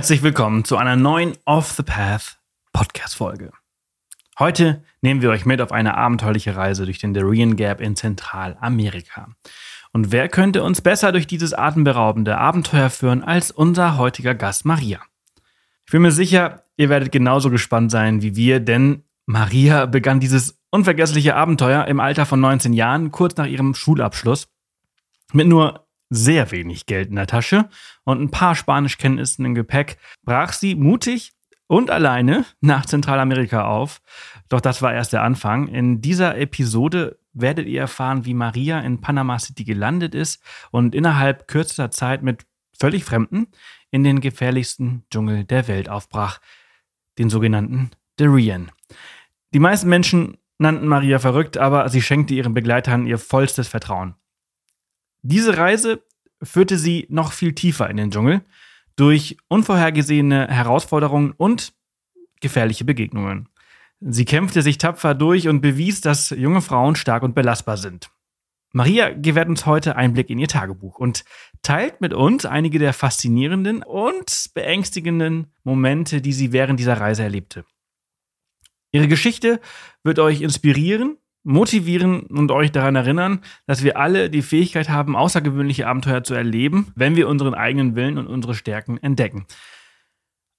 Herzlich willkommen zu einer neuen Off the Path Podcast-Folge. Heute nehmen wir euch mit auf eine abenteuerliche Reise durch den Darien Gap in Zentralamerika. Und wer könnte uns besser durch dieses atemberaubende Abenteuer führen als unser heutiger Gast Maria? Ich bin mir sicher, ihr werdet genauso gespannt sein wie wir, denn Maria begann dieses unvergessliche Abenteuer im Alter von 19 Jahren, kurz nach ihrem Schulabschluss, mit nur sehr wenig Geld in der Tasche und ein paar Spanischkenntnissen im Gepäck, brach sie mutig und alleine nach Zentralamerika auf. Doch das war erst der Anfang. In dieser Episode werdet ihr erfahren, wie Maria in Panama City gelandet ist und innerhalb kürzester Zeit mit völlig Fremden in den gefährlichsten Dschungel der Welt aufbrach, den sogenannten Darien. Die meisten Menschen nannten Maria verrückt, aber sie schenkte ihren Begleitern ihr vollstes Vertrauen. Diese Reise führte sie noch viel tiefer in den Dschungel durch unvorhergesehene Herausforderungen und gefährliche Begegnungen. Sie kämpfte sich tapfer durch und bewies, dass junge Frauen stark und belastbar sind. Maria gewährt uns heute Einblick in ihr Tagebuch und teilt mit uns einige der faszinierenden und beängstigenden Momente, die sie während dieser Reise erlebte. Ihre Geschichte wird euch inspirieren, motivieren und euch daran erinnern, dass wir alle die Fähigkeit haben, außergewöhnliche Abenteuer zu erleben, wenn wir unseren eigenen Willen und unsere Stärken entdecken.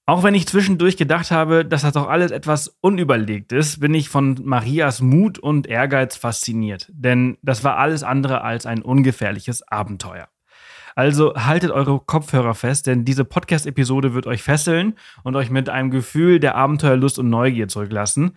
Auch wenn ich zwischendurch gedacht habe, dass das doch alles etwas unüberlegt ist, bin ich von Marias Mut und Ehrgeiz fasziniert. Denn das war alles andere als ein ungefährliches Abenteuer. Also haltet eure Kopfhörer fest, denn diese Podcast-Episode wird euch fesseln und euch mit einem Gefühl der Abenteuerlust und Neugier zurücklassen.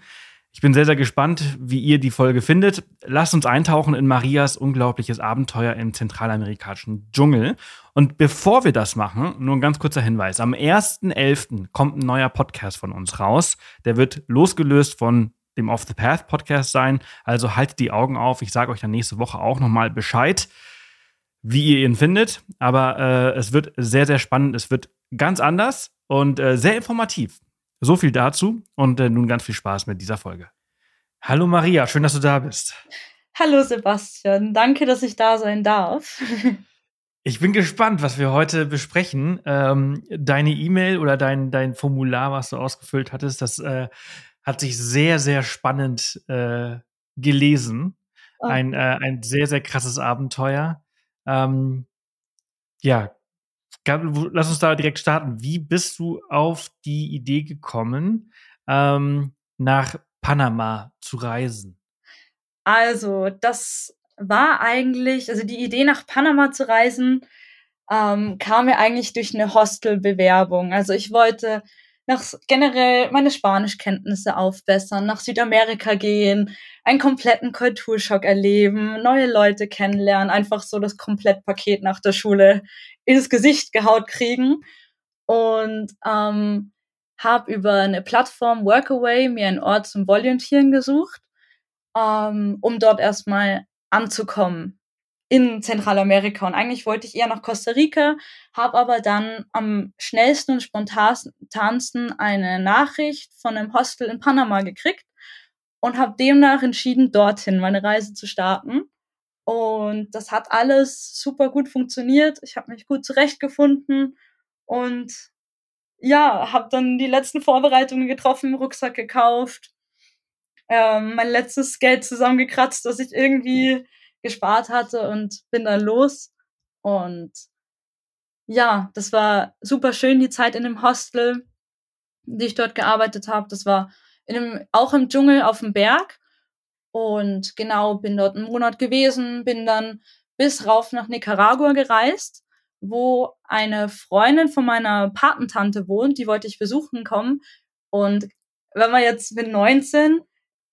Ich bin sehr, sehr gespannt, wie ihr die Folge findet. Lasst uns eintauchen in Marias unglaubliches Abenteuer im zentralamerikanischen Dschungel. Und bevor wir das machen, nur ein ganz kurzer Hinweis. Am 1.11. kommt ein neuer Podcast von uns raus. Der wird losgelöst von dem Off the Path Podcast sein. Also haltet die Augen auf. Ich sage euch dann nächste Woche auch nochmal Bescheid, wie ihr ihn findet. Aber äh, es wird sehr, sehr spannend. Es wird ganz anders und äh, sehr informativ. So viel dazu und äh, nun ganz viel Spaß mit dieser Folge. Hallo Maria, schön, dass du da bist. Hallo Sebastian, danke, dass ich da sein darf. Ich bin gespannt, was wir heute besprechen. Ähm, deine E-Mail oder dein, dein Formular, was du ausgefüllt hattest, das äh, hat sich sehr, sehr spannend äh, gelesen. Oh. Ein, äh, ein sehr, sehr krasses Abenteuer. Ähm, ja, lass uns da direkt starten. Wie bist du auf die Idee gekommen, ähm, nach Panama zu reisen? Also, das war eigentlich, also die Idee nach Panama zu reisen, ähm, kam mir eigentlich durch eine Hostelbewerbung. Also ich wollte nach generell meine Spanischkenntnisse aufbessern, nach Südamerika gehen, einen kompletten Kulturschock erleben, neue Leute kennenlernen, einfach so das Komplettpaket nach der Schule ins Gesicht gehaut kriegen. Und ähm, habe über eine Plattform Workaway mir einen Ort zum Volontieren gesucht, ähm, um dort erstmal anzukommen in Zentralamerika. Und eigentlich wollte ich eher nach Costa Rica, habe aber dann am schnellsten und spontansten eine Nachricht von einem Hostel in Panama gekriegt und habe demnach entschieden, dorthin meine Reise zu starten. Und das hat alles super gut funktioniert. Ich habe mich gut zurechtgefunden und ja, habe dann die letzten Vorbereitungen getroffen, Rucksack gekauft, ähm, mein letztes Geld zusammengekratzt, das ich irgendwie gespart hatte und bin dann los. Und ja, das war super schön, die Zeit in dem Hostel, die ich dort gearbeitet habe. Das war in einem, auch im Dschungel auf dem Berg. Und genau, bin dort einen Monat gewesen, bin dann bis rauf nach Nicaragua gereist, wo eine Freundin von meiner Patentante wohnt, die wollte ich besuchen kommen. Und wenn man jetzt mit 19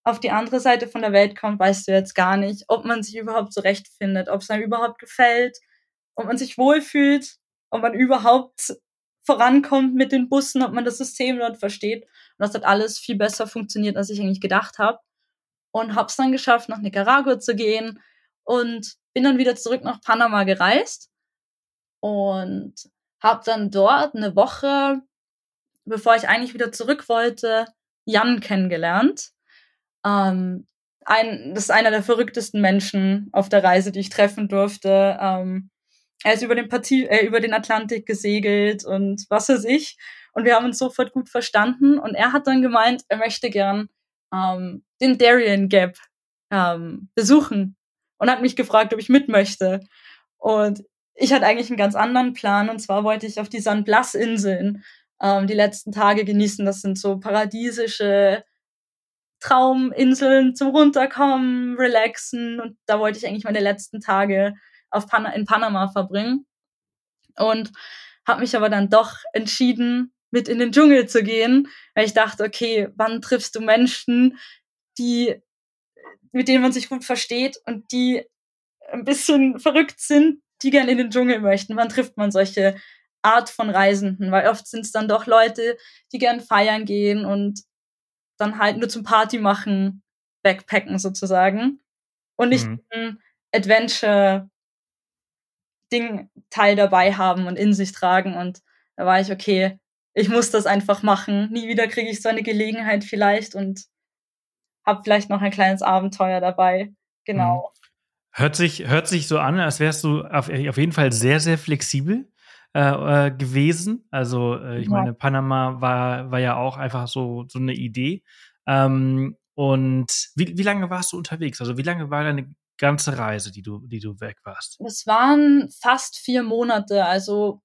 auf die andere Seite von der Welt kommt, weißt du jetzt gar nicht, ob man sich überhaupt zurechtfindet, ob es einem überhaupt gefällt, ob man sich wohlfühlt, ob man überhaupt vorankommt mit den Bussen, ob man das System dort versteht. Und das hat alles viel besser funktioniert, als ich eigentlich gedacht habe. Und habe es dann geschafft, nach Nicaragua zu gehen und bin dann wieder zurück nach Panama gereist und habe dann dort eine Woche, bevor ich eigentlich wieder zurück wollte, Jan kennengelernt. Ähm, ein, das ist einer der verrücktesten Menschen auf der Reise, die ich treffen durfte. Ähm, er ist über den, Partie, äh, über den Atlantik gesegelt und was weiß ich. und wir haben uns sofort gut verstanden. Und er hat dann gemeint, er möchte gern ähm, den Darien Gap ähm, besuchen und hat mich gefragt, ob ich mit möchte. Und ich hatte eigentlich einen ganz anderen Plan und zwar wollte ich auf die San Blas Inseln ähm, die letzten Tage genießen. Das sind so paradiesische Trauminseln zum Runterkommen, relaxen und da wollte ich eigentlich meine letzten Tage auf Pan in Panama verbringen und habe mich aber dann doch entschieden, mit in den Dschungel zu gehen, weil ich dachte, okay, wann triffst du Menschen, die mit denen man sich gut versteht und die ein bisschen verrückt sind, die gerne in den Dschungel möchten. Wann trifft man solche Art von Reisenden? Weil oft sind es dann doch Leute, die gern feiern gehen und dann halt nur zum Party machen, Backpacken sozusagen. Und nicht mhm. ein Adventure Ding Teil dabei haben und in sich tragen. Und da war ich, okay, ich muss das einfach machen. Nie wieder kriege ich so eine Gelegenheit vielleicht und habe vielleicht noch ein kleines Abenteuer dabei. Genau. Mhm. Hört sich, hört sich so an, als wärst du auf, auf jeden Fall sehr, sehr flexibel äh, äh, gewesen. Also äh, ich ja. meine, Panama war, war ja auch einfach so, so eine Idee. Ähm, und wie, wie lange warst du unterwegs? Also wie lange war deine ganze Reise, die du, die du weg warst? Das waren fast vier Monate. Also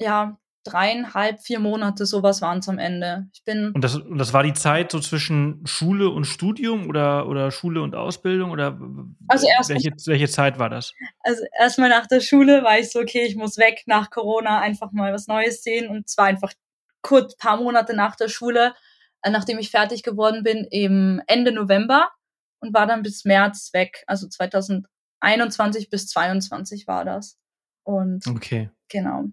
ja, dreieinhalb, vier Monate, sowas waren es am Ende. Ich bin. Und das, und das war die Zeit so zwischen Schule und Studium oder, oder Schule und Ausbildung? Oder also erst welche, welche Zeit war das? Also erstmal nach der Schule war ich so, okay, ich muss weg nach Corona, einfach mal was Neues sehen. Und zwar einfach kurz paar Monate nach der Schule, äh, nachdem ich fertig geworden bin, eben Ende November und war dann bis März weg. Also 2021 bis 2022 war das. Und okay. genau.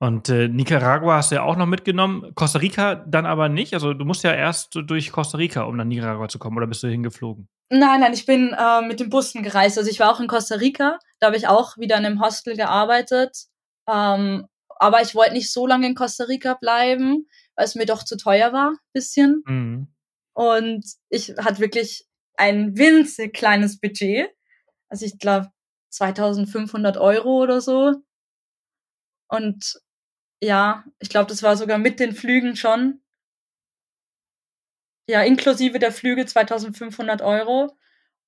Und äh, Nicaragua hast du ja auch noch mitgenommen, Costa Rica dann aber nicht. Also du musst ja erst durch Costa Rica, um nach Nicaragua zu kommen, oder bist du hingeflogen? Nein, nein, ich bin äh, mit den Bussen gereist. Also ich war auch in Costa Rica, da habe ich auch wieder in einem Hostel gearbeitet. Ähm, aber ich wollte nicht so lange in Costa Rica bleiben, weil es mir doch zu teuer war, bisschen. Mhm. Und ich hatte wirklich ein winzig kleines Budget. Also ich glaube 2500 Euro oder so. Und ja, ich glaube, das war sogar mit den Flügen schon. Ja, inklusive der Flüge 2500 Euro.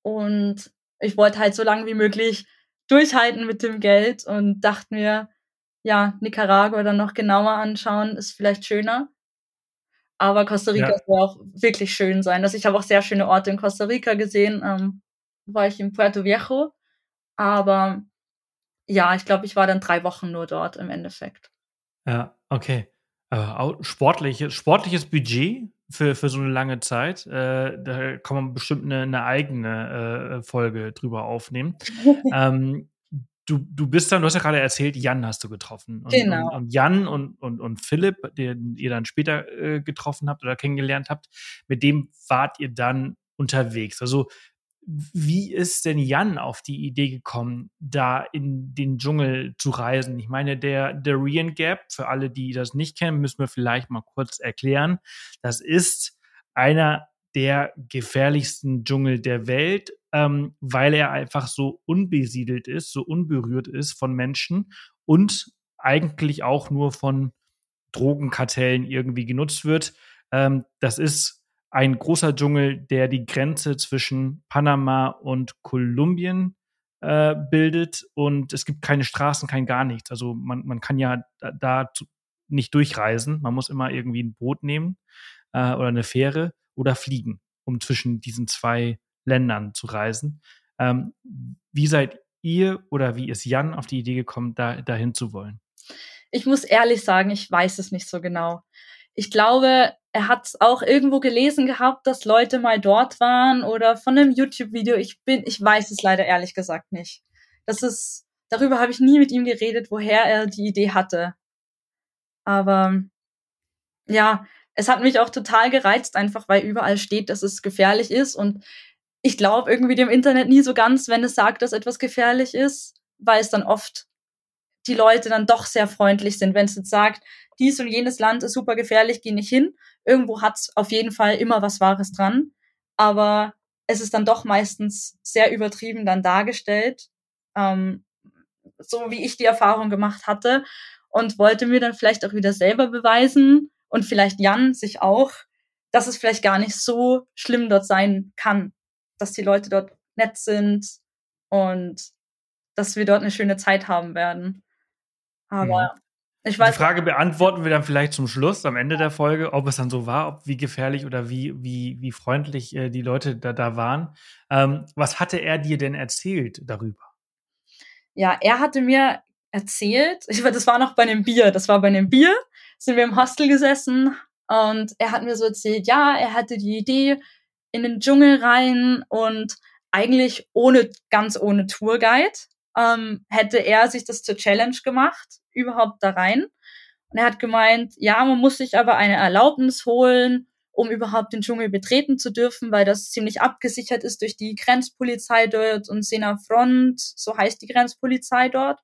Und ich wollte halt so lange wie möglich durchhalten mit dem Geld und dachte mir, ja, Nicaragua dann noch genauer anschauen, ist vielleicht schöner. Aber Costa Rica ja. soll auch wirklich schön sein. Also ich habe auch sehr schöne Orte in Costa Rica gesehen. Ähm, war ich in Puerto Viejo. Aber ja, ich glaube, ich war dann drei Wochen nur dort im Endeffekt. Ja, okay. Äh, sportliches, sportliches Budget für, für so eine lange Zeit. Äh, da kann man bestimmt eine, eine eigene äh, Folge drüber aufnehmen. ähm, du, du bist dann, du hast ja gerade erzählt, Jan hast du getroffen. Und, genau. Und, und Jan und, und, und Philipp, den ihr dann später äh, getroffen habt oder kennengelernt habt, mit dem wart ihr dann unterwegs. Also wie ist denn Jan auf die Idee gekommen, da in den Dschungel zu reisen? Ich meine, der Darien Gap, für alle, die das nicht kennen, müssen wir vielleicht mal kurz erklären. Das ist einer der gefährlichsten Dschungel der Welt, ähm, weil er einfach so unbesiedelt ist, so unberührt ist von Menschen und eigentlich auch nur von Drogenkartellen irgendwie genutzt wird. Ähm, das ist ein großer Dschungel, der die Grenze zwischen Panama und Kolumbien äh, bildet und es gibt keine Straßen, kein gar nichts. Also man, man kann ja da, da nicht durchreisen. Man muss immer irgendwie ein Boot nehmen äh, oder eine Fähre oder fliegen, um zwischen diesen zwei Ländern zu reisen. Ähm, wie seid ihr oder wie ist Jan auf die Idee gekommen, da dahin zu wollen? Ich muss ehrlich sagen, ich weiß es nicht so genau. Ich glaube, er hat auch irgendwo gelesen gehabt, dass Leute mal dort waren oder von einem YouTube-Video. Ich bin, ich weiß es leider ehrlich gesagt nicht. Das ist, darüber habe ich nie mit ihm geredet, woher er die Idee hatte. Aber ja, es hat mich auch total gereizt, einfach weil überall steht, dass es gefährlich ist. Und ich glaube irgendwie dem Internet nie so ganz, wenn es sagt, dass etwas gefährlich ist, weil es dann oft die Leute dann doch sehr freundlich sind. Wenn es jetzt sagt, dies und jenes Land ist super gefährlich, geh nicht hin. Irgendwo hat es auf jeden Fall immer was Wahres dran. Aber es ist dann doch meistens sehr übertrieben dann dargestellt, ähm, so wie ich die Erfahrung gemacht hatte. und wollte mir dann vielleicht auch wieder selber beweisen und vielleicht Jan sich auch, dass es vielleicht gar nicht so schlimm dort sein kann, dass die Leute dort nett sind und dass wir dort eine schöne Zeit haben werden. Aber mhm. ich weiß. Die Frage beantworten wir dann vielleicht zum Schluss, am Ende der Folge, ob es dann so war, ob wie gefährlich oder wie, wie, wie freundlich äh, die Leute da, da waren. Ähm, was hatte er dir denn erzählt darüber? Ja, er hatte mir erzählt, ich, das war noch bei einem Bier, das war bei einem Bier, sind wir im Hostel gesessen und er hat mir so erzählt, ja, er hatte die Idee in den Dschungel rein und eigentlich ohne, ganz ohne Tourguide, ähm, hätte er sich das zur Challenge gemacht, überhaupt da rein. Und er hat gemeint, ja, man muss sich aber eine Erlaubnis holen, um überhaupt den Dschungel betreten zu dürfen, weil das ziemlich abgesichert ist durch die Grenzpolizei dort und Sena Front, so heißt die Grenzpolizei dort.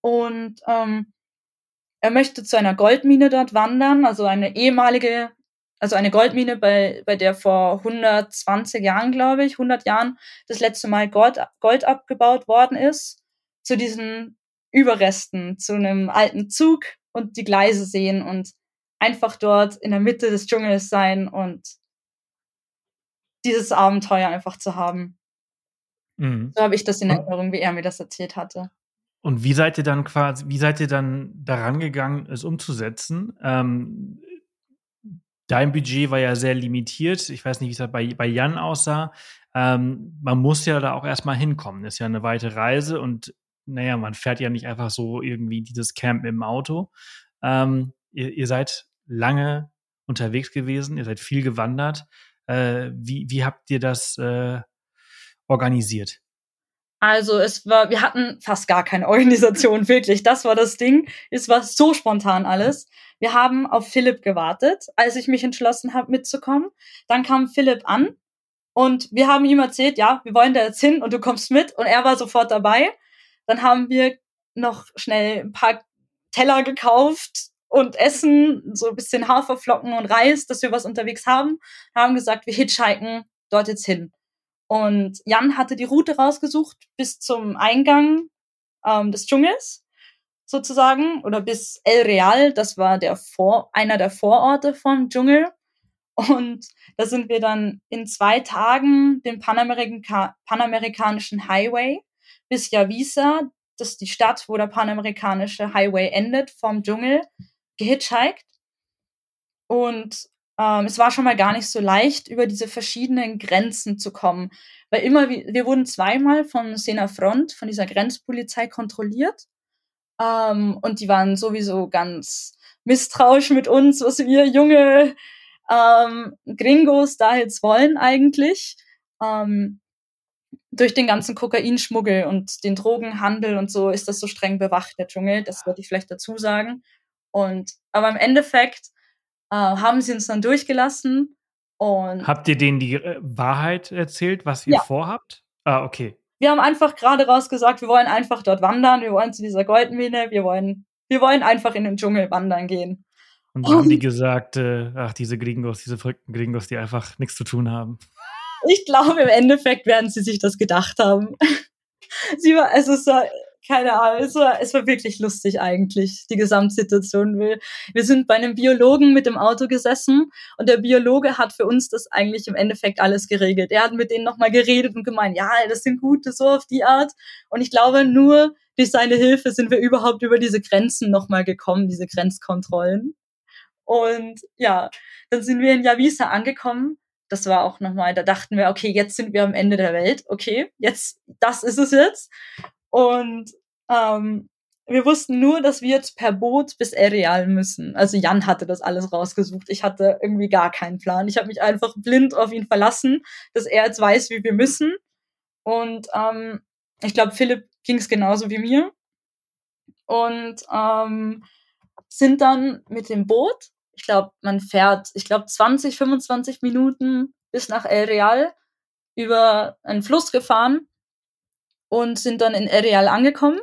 Und ähm, er möchte zu einer Goldmine dort wandern, also eine ehemalige also eine Goldmine, bei, bei der vor 120 Jahren, glaube ich, 100 Jahren das letzte Mal Gold, Gold abgebaut worden ist, zu diesen Überresten, zu einem alten Zug und die Gleise sehen und einfach dort in der Mitte des Dschungels sein und dieses Abenteuer einfach zu haben. Mhm. So habe ich das in Erinnerung, wie er mir das erzählt hatte. Und wie seid ihr dann quasi, wie seid ihr dann daran gegangen, es umzusetzen? Ähm, Dein Budget war ja sehr limitiert. Ich weiß nicht, wie es bei, bei Jan aussah. Ähm, man muss ja da auch erstmal hinkommen. Das ist ja eine weite Reise und naja, man fährt ja nicht einfach so irgendwie dieses Camp im Auto. Ähm, ihr, ihr, seid lange unterwegs gewesen, ihr seid viel gewandert. Äh, wie, wie habt ihr das äh, organisiert? Also es war, wir hatten fast gar keine Organisation, wirklich. Das war das Ding. Es war so spontan alles. Wir haben auf Philipp gewartet, als ich mich entschlossen habe, mitzukommen. Dann kam Philipp an und wir haben ihm erzählt, ja, wir wollen da jetzt hin und du kommst mit. Und er war sofort dabei. Dann haben wir noch schnell ein paar Teller gekauft und Essen, so ein bisschen Haferflocken und Reis, dass wir was unterwegs haben. Haben gesagt, wir hitchhiken dort jetzt hin. Und Jan hatte die Route rausgesucht bis zum Eingang ähm, des Dschungels sozusagen oder bis El Real, das war der Vor einer der Vororte vom Dschungel. Und da sind wir dann in zwei Tagen den Panamerika panamerikanischen Highway bis Yavisa, das ist die Stadt, wo der panamerikanische Highway endet, vom Dschungel, gehitchhiked. Und ähm, es war schon mal gar nicht so leicht, über diese verschiedenen Grenzen zu kommen. Weil immer, wir wurden zweimal von Sena Front, von dieser Grenzpolizei kontrolliert. Ähm, und die waren sowieso ganz misstrauisch mit uns, was wir junge ähm, Gringos da jetzt wollen eigentlich. Ähm, durch den ganzen Kokainschmuggel und den Drogenhandel und so ist das so streng bewacht, der Dschungel. Das wollte ich vielleicht dazu sagen. Und aber im Endeffekt äh, haben sie uns dann durchgelassen. Und Habt ihr denen die äh, Wahrheit erzählt, was ihr ja. vorhabt? Ah, okay. Wir haben einfach gerade raus gesagt, wir wollen einfach dort wandern, wir wollen zu dieser Goldmine, wir wollen, wir wollen einfach in den Dschungel wandern gehen. Und dann haben die gesagt, äh, ach, diese Gringos, diese verrückten Gringos, die einfach nichts zu tun haben. Ich glaube, im Endeffekt werden sie sich das gedacht haben. sie war, also es war keine Ahnung, es war, es war wirklich lustig eigentlich, die Gesamtsituation. Wir, wir sind bei einem Biologen mit dem Auto gesessen und der Biologe hat für uns das eigentlich im Endeffekt alles geregelt. Er hat mit denen nochmal geredet und gemeint, ja, das sind gute, so auf die Art. Und ich glaube, nur durch seine Hilfe sind wir überhaupt über diese Grenzen nochmal gekommen, diese Grenzkontrollen. Und ja, dann sind wir in Javisa angekommen. Das war auch nochmal, da dachten wir, okay, jetzt sind wir am Ende der Welt. Okay, jetzt, das ist es jetzt. Und ähm, wir wussten nur, dass wir jetzt per Boot bis Areal müssen. Also Jan hatte das alles rausgesucht. Ich hatte irgendwie gar keinen Plan. Ich habe mich einfach blind auf ihn verlassen, dass er jetzt weiß, wie wir müssen. Und ähm, ich glaube, Philipp ging es genauso wie mir. Und ähm, sind dann mit dem Boot, ich glaube, man fährt, ich glaube, 20, 25 Minuten bis nach El Real über einen Fluss gefahren und sind dann in Areal angekommen,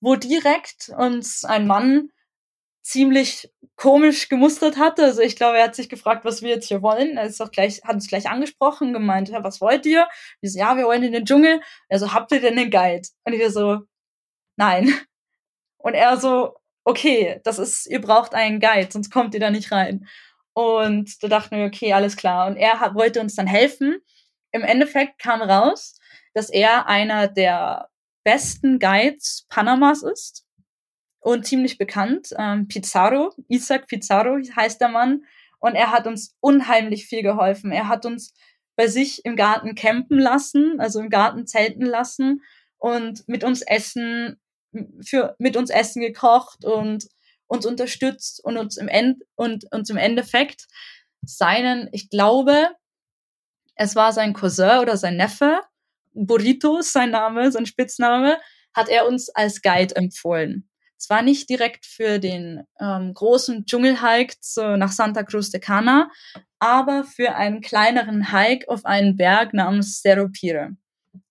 wo direkt uns ein Mann ziemlich komisch gemustert hatte. Also ich glaube, er hat sich gefragt, was wir jetzt hier wollen. Er ist auch gleich, hat uns gleich angesprochen, gemeint, ja, was wollt ihr? Wir so, ja, wir wollen in den Dschungel. Er so, habt ihr denn einen Guide? Und ich so, nein. Und er so, okay, das ist, ihr braucht einen Guide, sonst kommt ihr da nicht rein. Und da dachten wir, okay, alles klar. Und er hat, wollte uns dann helfen. Im Endeffekt kam raus, dass er einer der besten Guides Panamas ist und ziemlich bekannt. Ähm, Pizarro, Isaac Pizarro heißt der Mann. Und er hat uns unheimlich viel geholfen. Er hat uns bei sich im Garten campen lassen, also im Garten zelten lassen und mit uns Essen, für, mit uns Essen gekocht und uns unterstützt und uns im End, und uns im Endeffekt seinen, ich glaube, es war sein Cousin oder sein Neffe, Burrito sein Name, sein Spitzname, hat er uns als Guide empfohlen. Zwar nicht direkt für den ähm, großen Dschungelhike nach Santa Cruz de Cana, aber für einen kleineren Hike auf einen Berg namens Cerro Pire.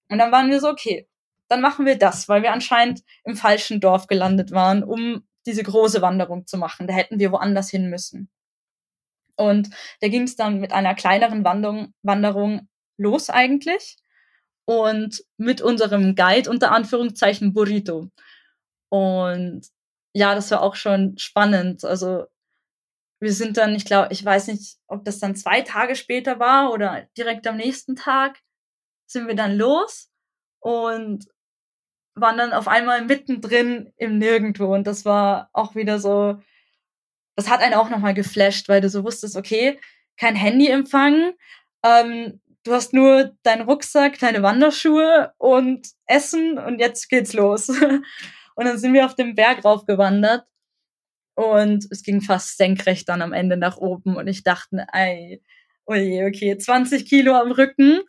Und dann waren wir so, okay, dann machen wir das, weil wir anscheinend im falschen Dorf gelandet waren, um diese große Wanderung zu machen. Da hätten wir woanders hin müssen. Und da ging es dann mit einer kleineren Wanderung, Wanderung los eigentlich und mit unserem Guide unter Anführungszeichen Burrito. Und ja, das war auch schon spannend. Also wir sind dann, ich glaube, ich weiß nicht, ob das dann zwei Tage später war oder direkt am nächsten Tag sind wir dann los und waren dann auf einmal mittendrin im Nirgendwo. Und das war auch wieder so, das hat einen auch nochmal geflasht, weil du so wusstest, okay, kein Handyempfang, ähm, du hast nur deinen Rucksack, deine Wanderschuhe und Essen und jetzt geht's los. und dann sind wir auf dem Berg raufgewandert und es ging fast senkrecht dann am Ende nach oben und ich dachte, ey, oje, okay, 20 Kilo am Rücken.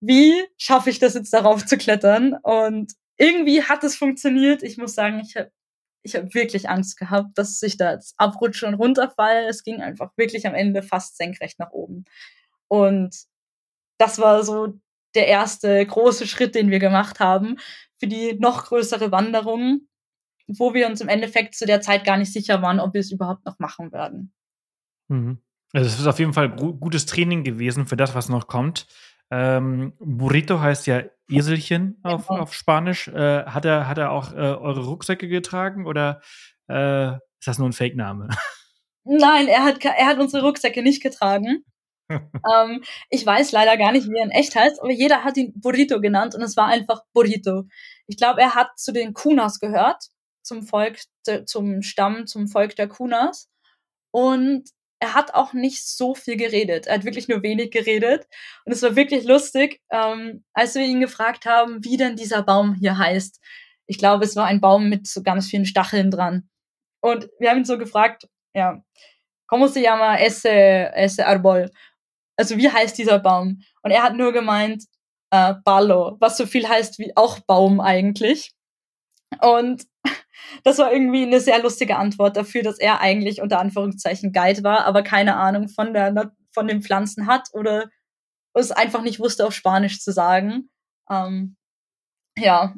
Wie schaffe ich das jetzt darauf zu klettern? Und irgendwie hat es funktioniert. Ich muss sagen, ich habe ich hab wirklich Angst gehabt, dass ich da jetzt abrutsche und runterfalle. Es ging einfach wirklich am Ende fast senkrecht nach oben. Und das war so der erste große Schritt, den wir gemacht haben für die noch größere Wanderung, wo wir uns im Endeffekt zu der Zeit gar nicht sicher waren, ob wir es überhaupt noch machen werden. Mhm. Also es ist auf jeden Fall gutes Training gewesen für das, was noch kommt. Ähm, Burrito heißt ja Eselchen auf, genau. auf Spanisch. Äh, hat, er, hat er auch äh, eure Rucksäcke getragen oder äh, ist das nur ein Fake-Name? Nein, er hat, er hat unsere Rucksäcke nicht getragen. Ähm, ich weiß leider gar nicht, wie er in echt heißt, aber jeder hat ihn Burrito genannt und es war einfach Burrito. Ich glaube, er hat zu den Kunas gehört, zum Volk, zum Stamm, zum Volk der Kunas. Und er hat auch nicht so viel geredet. Er hat wirklich nur wenig geredet. Und es war wirklich lustig, ähm, als wir ihn gefragt haben, wie denn dieser Baum hier heißt. Ich glaube, es war ein Baum mit so ganz vielen Stacheln dran. Und wir haben ihn so gefragt, ja, ¿cómo se llama ese, ese árbol? Also wie heißt dieser Baum? Und er hat nur gemeint, äh, Ballo, was so viel heißt wie auch Baum eigentlich. Und das war irgendwie eine sehr lustige Antwort dafür, dass er eigentlich unter Anführungszeichen Guide war, aber keine Ahnung von der von den Pflanzen hat oder es einfach nicht wusste, auf Spanisch zu sagen. Ähm, ja.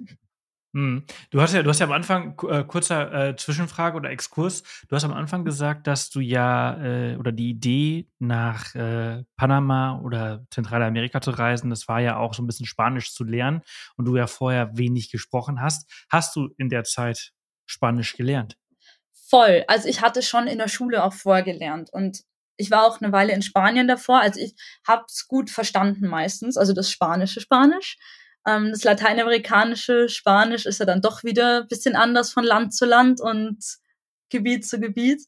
Hm. Du hast ja, du hast ja am Anfang äh, kurzer äh, Zwischenfrage oder Exkurs. Du hast am Anfang gesagt, dass du ja äh, oder die Idee nach äh, Panama oder Zentralamerika zu reisen, das war ja auch so ein bisschen Spanisch zu lernen und du ja vorher wenig gesprochen hast. Hast du in der Zeit Spanisch gelernt? Voll. Also ich hatte schon in der Schule auch vorher gelernt und ich war auch eine Weile in Spanien davor. Also ich hab's gut verstanden meistens, also das spanische Spanisch. Ähm, das lateinamerikanische Spanisch ist ja dann doch wieder ein bisschen anders von Land zu Land und Gebiet zu Gebiet.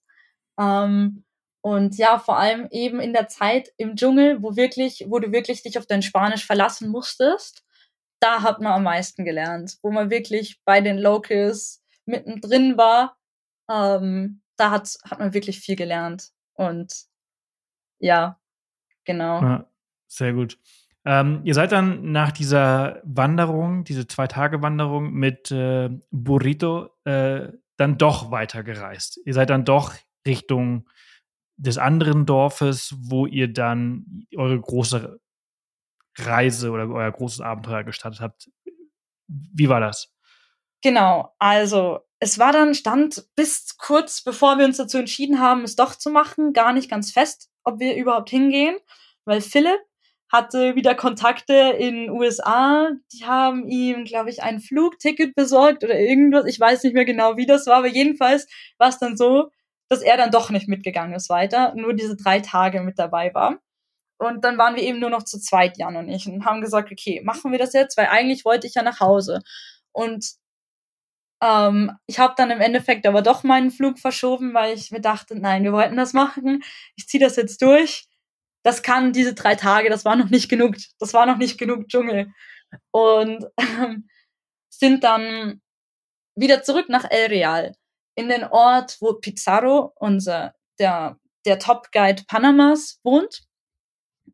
Ähm, und ja, vor allem eben in der Zeit im Dschungel, wo wirklich, wo du wirklich dich auf dein Spanisch verlassen musstest, da hat man am meisten gelernt, wo man wirklich bei den Locals mittendrin war. Ähm, da hat, hat man wirklich viel gelernt. Und ja, genau. Ja, sehr gut. Ähm, ihr seid dann nach dieser Wanderung, diese Zwei-Tage-Wanderung mit äh, Burrito, äh, dann doch weitergereist. Ihr seid dann doch Richtung des anderen Dorfes, wo ihr dann eure große Reise oder euer großes Abenteuer gestartet habt. Wie war das? Genau, also es war dann, stand bis kurz bevor wir uns dazu entschieden haben, es doch zu machen, gar nicht ganz fest, ob wir überhaupt hingehen, weil Philipp hatte wieder Kontakte in USA. Die haben ihm, glaube ich, ein Flugticket besorgt oder irgendwas. Ich weiß nicht mehr genau, wie das war, aber jedenfalls war es dann so, dass er dann doch nicht mitgegangen ist weiter, nur diese drei Tage mit dabei war. Und dann waren wir eben nur noch zu zweit, Jan und ich, und haben gesagt, okay, machen wir das jetzt, weil eigentlich wollte ich ja nach Hause. Und ähm, ich habe dann im Endeffekt aber doch meinen Flug verschoben, weil ich mir dachte, nein, wir wollten das machen. Ich ziehe das jetzt durch. Das kann diese drei Tage, das war noch nicht genug. Das war noch nicht genug Dschungel. Und ähm, sind dann wieder zurück nach El Real, in den Ort, wo Pizarro, unser, der, der Top Guide Panamas, wohnt.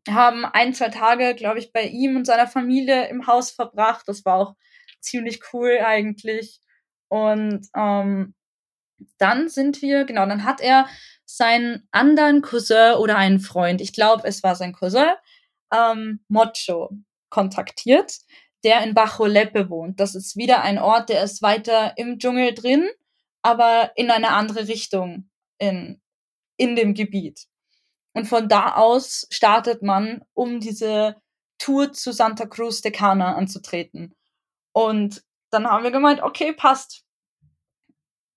Haben ein, zwei Tage, glaube ich, bei ihm und seiner Familie im Haus verbracht. Das war auch ziemlich cool eigentlich. Und ähm, dann sind wir, genau, dann hat er seinen anderen Cousin oder einen Freund, ich glaube, es war sein Cousin, ähm, Mocho, kontaktiert, der in Bajo Lepe wohnt. Das ist wieder ein Ort, der ist weiter im Dschungel drin, aber in eine andere Richtung in, in dem Gebiet. Und von da aus startet man, um diese Tour zu Santa Cruz de Cana anzutreten. Und dann haben wir gemeint, okay, passt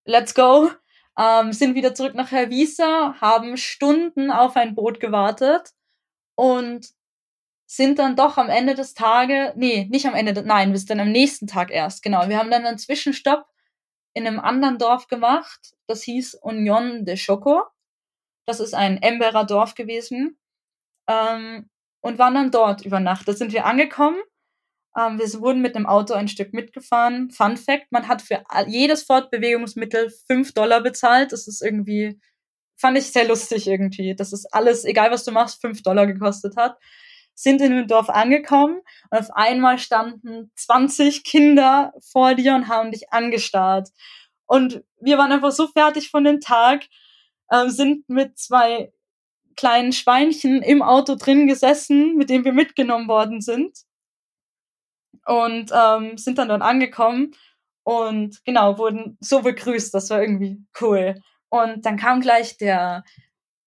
let's go. Ähm, sind wieder zurück nach Hervisa, haben Stunden auf ein Boot gewartet und sind dann doch am Ende des Tages, nee, nicht am Ende, nein, sind dann am nächsten Tag erst, genau. Wir haben dann einen Zwischenstopp in einem anderen Dorf gemacht, das hieß Union de Choco. Das ist ein Emberer Dorf gewesen. Ähm, und waren dann dort über Nacht. Da sind wir angekommen wir wurden mit einem Auto ein Stück mitgefahren. Fun Fact, man hat für jedes Fortbewegungsmittel fünf Dollar bezahlt. Das ist irgendwie, fand ich sehr lustig irgendwie. Das ist alles, egal was du machst, fünf Dollar gekostet hat. Sind in dem Dorf angekommen und auf einmal standen 20 Kinder vor dir und haben dich angestarrt. Und wir waren einfach so fertig von dem Tag, äh, sind mit zwei kleinen Schweinchen im Auto drin gesessen, mit dem wir mitgenommen worden sind und ähm, sind dann dort angekommen und genau, wurden so begrüßt. Das war irgendwie cool. Und dann kam gleich der,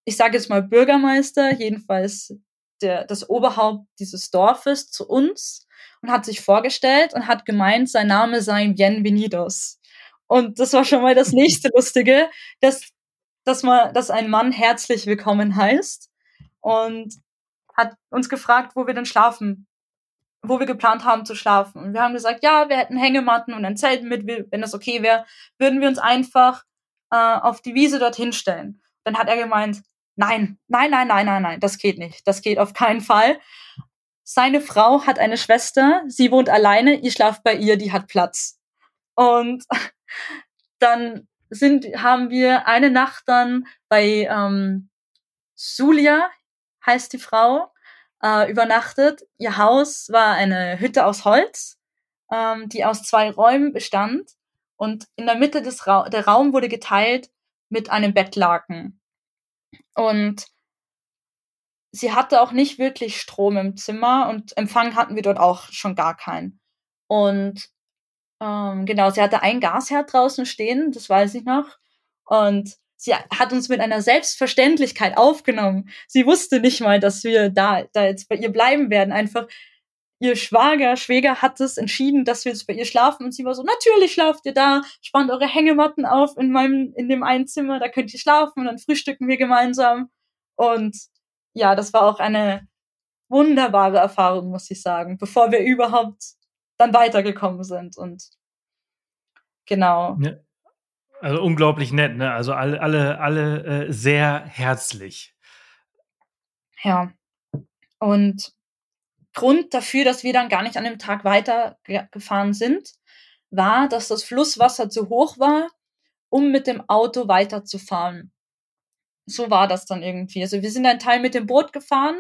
ich sage jetzt mal Bürgermeister, jedenfalls der, das Oberhaupt dieses Dorfes zu uns und hat sich vorgestellt und hat gemeint, sein Name sei Bienvenidos. Und das war schon mal das nächste Lustige, dass, dass, man, dass ein Mann herzlich willkommen heißt und hat uns gefragt, wo wir denn schlafen wo wir geplant haben zu schlafen. Und wir haben gesagt, ja, wir hätten Hängematten und ein Zelt mit, wenn das okay wäre, würden wir uns einfach äh, auf die Wiese dorthin stellen. Dann hat er gemeint, nein, nein, nein, nein, nein, nein, das geht nicht. Das geht auf keinen Fall. Seine Frau hat eine Schwester, sie wohnt alleine, ihr schlaft bei ihr, die hat Platz. Und dann sind, haben wir eine Nacht dann bei ähm, Sulia, heißt die Frau, äh, übernachtet. Ihr Haus war eine Hütte aus Holz, ähm, die aus zwei Räumen bestand. Und in der Mitte des Ra der Raum wurde geteilt mit einem Bettlaken. Und sie hatte auch nicht wirklich Strom im Zimmer und Empfang hatten wir dort auch schon gar keinen. Und ähm, genau, sie hatte ein Gasherd draußen stehen, das weiß ich noch. Und sie hat uns mit einer Selbstverständlichkeit aufgenommen. Sie wusste nicht mal, dass wir da, da jetzt bei ihr bleiben werden. Einfach ihr Schwager, Schwäger hat es entschieden, dass wir jetzt bei ihr schlafen und sie war so, natürlich schlaft ihr da, spannt eure Hängematten auf in meinem, in dem einen Zimmer, da könnt ihr schlafen und dann frühstücken wir gemeinsam. Und ja, das war auch eine wunderbare Erfahrung, muss ich sagen, bevor wir überhaupt dann weitergekommen sind und genau. Ja. Also unglaublich nett, ne? Also alle, alle, alle äh, sehr herzlich. Ja. Und Grund dafür, dass wir dann gar nicht an dem Tag weitergefahren sind, war, dass das Flusswasser zu hoch war, um mit dem Auto weiterzufahren. So war das dann irgendwie. Also wir sind einen Teil mit dem Boot gefahren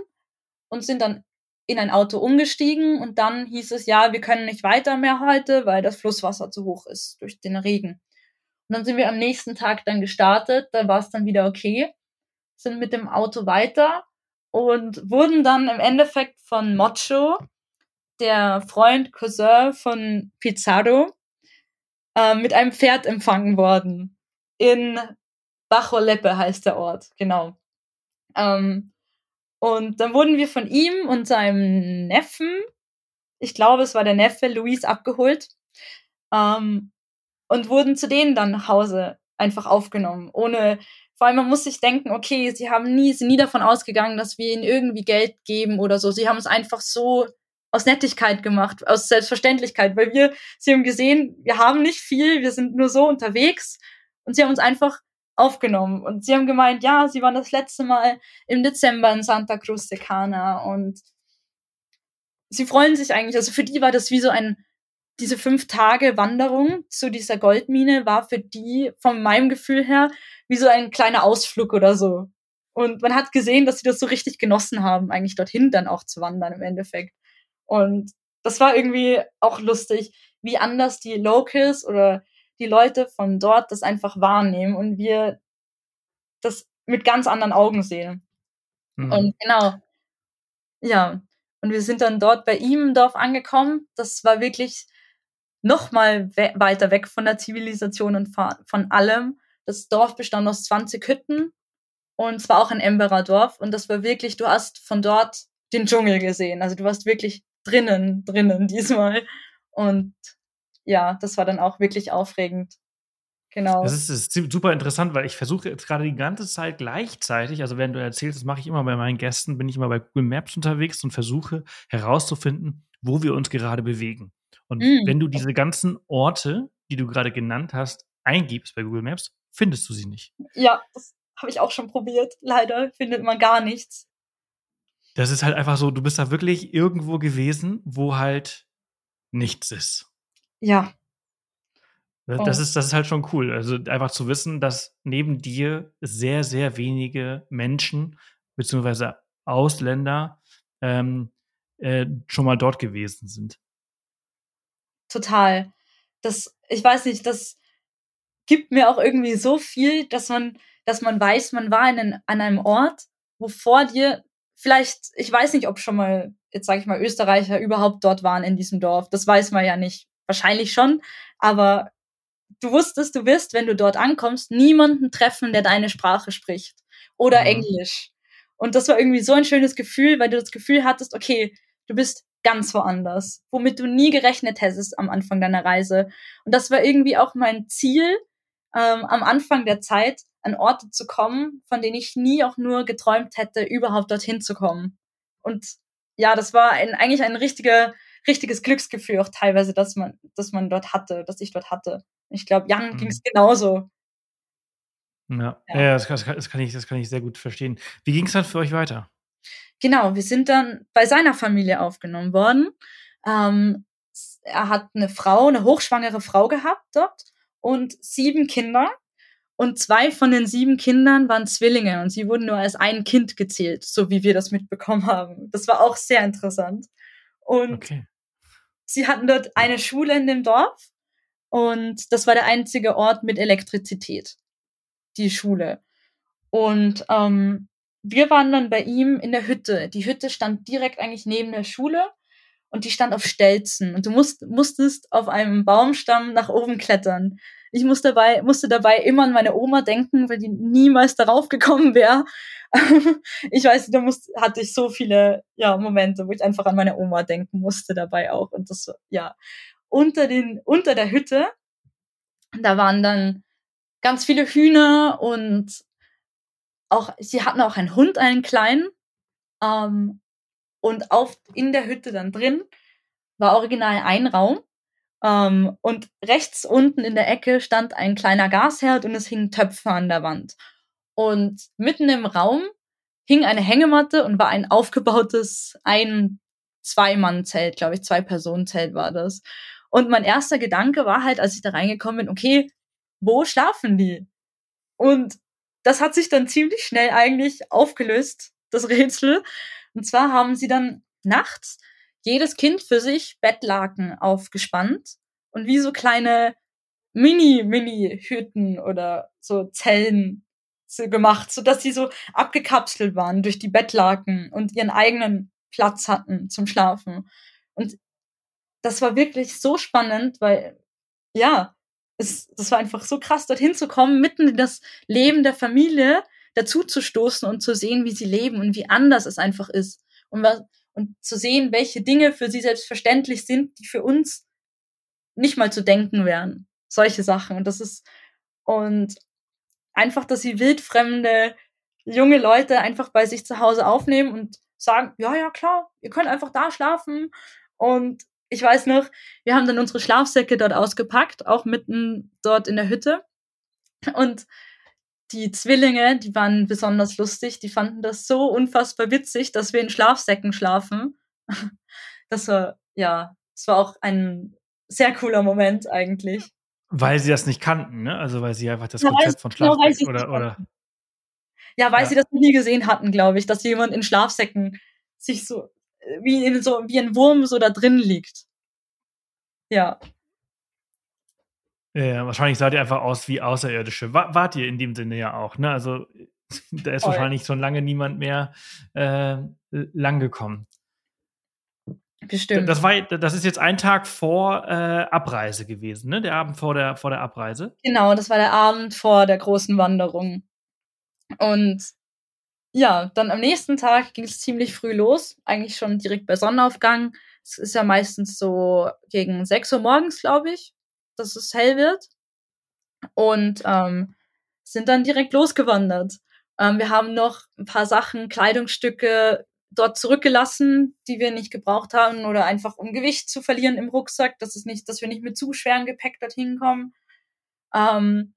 und sind dann in ein Auto umgestiegen und dann hieß es, ja, wir können nicht weiter mehr heute, weil das Flusswasser zu hoch ist durch den Regen. Und dann sind wir am nächsten Tag dann gestartet, da war es dann wieder okay, sind mit dem Auto weiter und wurden dann im Endeffekt von Mocho, der Freund, Cousin von Pizarro, äh, mit einem Pferd empfangen worden. In Bajo Lepe heißt der Ort, genau. Ähm, Und dann wurden wir von ihm und seinem Neffen, ich glaube, es war der Neffe, Luis, abgeholt ähm, und wurden zu denen dann nach Hause einfach aufgenommen, ohne vor allem, man muss sich denken, okay, sie haben nie, sind nie davon ausgegangen, dass wir ihnen irgendwie Geld geben oder so. Sie haben es einfach so aus Nettigkeit gemacht, aus Selbstverständlichkeit, weil wir, sie haben gesehen, wir haben nicht viel, wir sind nur so unterwegs und sie haben uns einfach aufgenommen und sie haben gemeint, ja, sie waren das letzte Mal im Dezember in Santa Cruz de Cana und sie freuen sich eigentlich, also für die war das wie so ein diese fünf Tage Wanderung zu dieser Goldmine war für die von meinem Gefühl her wie so ein kleiner Ausflug oder so. Und man hat gesehen, dass sie das so richtig genossen haben, eigentlich dorthin dann auch zu wandern im Endeffekt. Und das war irgendwie auch lustig, wie anders die Locals oder die Leute von dort das einfach wahrnehmen und wir das mit ganz anderen Augen sehen. Mhm. Und genau, ja. Und wir sind dann dort bei ihm im Dorf angekommen. Das war wirklich noch mal we weiter weg von der Zivilisation und von allem. Das Dorf bestand aus 20 Hütten und es war auch ein Emberer Dorf und das war wirklich, du hast von dort den Dschungel gesehen. Also du warst wirklich drinnen, drinnen diesmal. Und ja, das war dann auch wirklich aufregend. Genau. Das ist, das ist super interessant, weil ich versuche jetzt gerade die ganze Zeit gleichzeitig, also wenn du erzählst, das mache ich immer bei meinen Gästen, bin ich immer bei Google Maps unterwegs und versuche herauszufinden, wo wir uns gerade bewegen. Und mm. wenn du diese ganzen Orte, die du gerade genannt hast, eingibst bei Google Maps, findest du sie nicht. Ja, das habe ich auch schon probiert. Leider findet man gar nichts. Das ist halt einfach so, du bist da wirklich irgendwo gewesen, wo halt nichts ist. Ja. Das, oh. ist, das ist halt schon cool. Also einfach zu wissen, dass neben dir sehr, sehr wenige Menschen beziehungsweise Ausländer ähm, äh, schon mal dort gewesen sind total. Das, ich weiß nicht, das gibt mir auch irgendwie so viel, dass man, dass man weiß, man war in, an einem Ort, wo vor dir vielleicht, ich weiß nicht, ob schon mal, jetzt sage ich mal, Österreicher überhaupt dort waren in diesem Dorf. Das weiß man ja nicht. Wahrscheinlich schon, aber du wusstest, du wirst, wenn du dort ankommst, niemanden treffen, der deine Sprache spricht oder mhm. Englisch. Und das war irgendwie so ein schönes Gefühl, weil du das Gefühl hattest, okay, du bist ganz woanders, womit du nie gerechnet hättest am Anfang deiner Reise. Und das war irgendwie auch mein Ziel, ähm, am Anfang der Zeit an Orte zu kommen, von denen ich nie auch nur geträumt hätte, überhaupt dorthin zu kommen. Und ja, das war ein, eigentlich ein richtiger, richtiges Glücksgefühl auch teilweise, dass man, dass man dort hatte, dass ich dort hatte. Ich glaube, Jan mhm. ging es genauso. Ja, ja. ja das, kann, das, kann ich, das kann ich sehr gut verstehen. Wie ging es dann für euch weiter? Genau, wir sind dann bei seiner Familie aufgenommen worden. Ähm, er hat eine Frau, eine hochschwangere Frau gehabt dort und sieben Kinder. Und zwei von den sieben Kindern waren Zwillinge und sie wurden nur als ein Kind gezählt, so wie wir das mitbekommen haben. Das war auch sehr interessant. Und okay. sie hatten dort eine Schule in dem Dorf und das war der einzige Ort mit Elektrizität, die Schule. Und ähm, wir waren dann bei ihm in der Hütte. Die Hütte stand direkt eigentlich neben der Schule und die stand auf Stelzen und du musst, musstest auf einem Baumstamm nach oben klettern. Ich musste dabei, musste dabei immer an meine Oma denken, weil die niemals darauf gekommen wäre. ich weiß, da musste, hatte ich so viele ja, Momente, wo ich einfach an meine Oma denken musste dabei auch. Und das, ja, unter, den, unter der Hütte, da waren dann ganz viele Hühner und auch, sie hatten auch einen Hund, einen kleinen. Ähm, und auf, in der Hütte dann drin war original ein Raum. Ähm, und rechts unten in der Ecke stand ein kleiner Gasherd und es hingen Töpfe an der Wand. Und mitten im Raum hing eine Hängematte und war ein aufgebautes ein Zwei-Mann-Zelt, glaube ich, Zwei-Personen-Zelt war das. Und mein erster Gedanke war halt, als ich da reingekommen bin, okay, wo schlafen die? Und das hat sich dann ziemlich schnell eigentlich aufgelöst, das Rätsel. Und zwar haben sie dann nachts jedes Kind für sich Bettlaken aufgespannt und wie so kleine Mini-Mini-Hütten oder so Zellen gemacht, so dass sie so abgekapselt waren durch die Bettlaken und ihren eigenen Platz hatten zum Schlafen. Und das war wirklich so spannend, weil ja, es, das war einfach so krass, dorthin zu kommen, mitten in das Leben der Familie, dazu zu stoßen und zu sehen, wie sie leben und wie anders es einfach ist. Und, was, und zu sehen, welche Dinge für sie selbstverständlich sind, die für uns nicht mal zu denken wären. Solche Sachen. Und das ist, und einfach, dass sie wildfremde junge Leute einfach bei sich zu Hause aufnehmen und sagen, ja, ja, klar, ihr könnt einfach da schlafen. Und ich weiß noch, wir haben dann unsere Schlafsäcke dort ausgepackt, auch mitten dort in der Hütte. Und die Zwillinge, die waren besonders lustig, die fanden das so unfassbar witzig, dass wir in Schlafsäcken schlafen. Das war, ja, das war auch ein sehr cooler Moment eigentlich. Weil sie das nicht kannten, ne? Also weil sie einfach das ja, Konzept von genau, Schlafsäcken genau, oder, oder. Ja, weil ja. sie das noch nie gesehen hatten, glaube ich, dass jemand in Schlafsäcken sich so wie in so wie ein Wurm so da drin liegt. Ja. Ja, wahrscheinlich sah ihr einfach aus wie Außerirdische. War, wart ihr in dem Sinne ja auch, ne? Also da ist Voll. wahrscheinlich schon lange niemand mehr äh, lang gekommen. Bestimmt. Das, war, das ist jetzt ein Tag vor äh, Abreise gewesen, ne? Der Abend vor der, vor der Abreise. Genau, das war der Abend vor der großen Wanderung. Und ja, dann am nächsten Tag ging es ziemlich früh los, eigentlich schon direkt bei Sonnenaufgang. Es ist ja meistens so gegen 6 Uhr morgens, glaube ich, dass es hell wird. Und ähm, sind dann direkt losgewandert. Ähm, wir haben noch ein paar Sachen, Kleidungsstücke dort zurückgelassen, die wir nicht gebraucht haben oder einfach um Gewicht zu verlieren im Rucksack, dass es nicht, dass wir nicht mit zu schwerem Gepäck dorthin kommen. Ähm,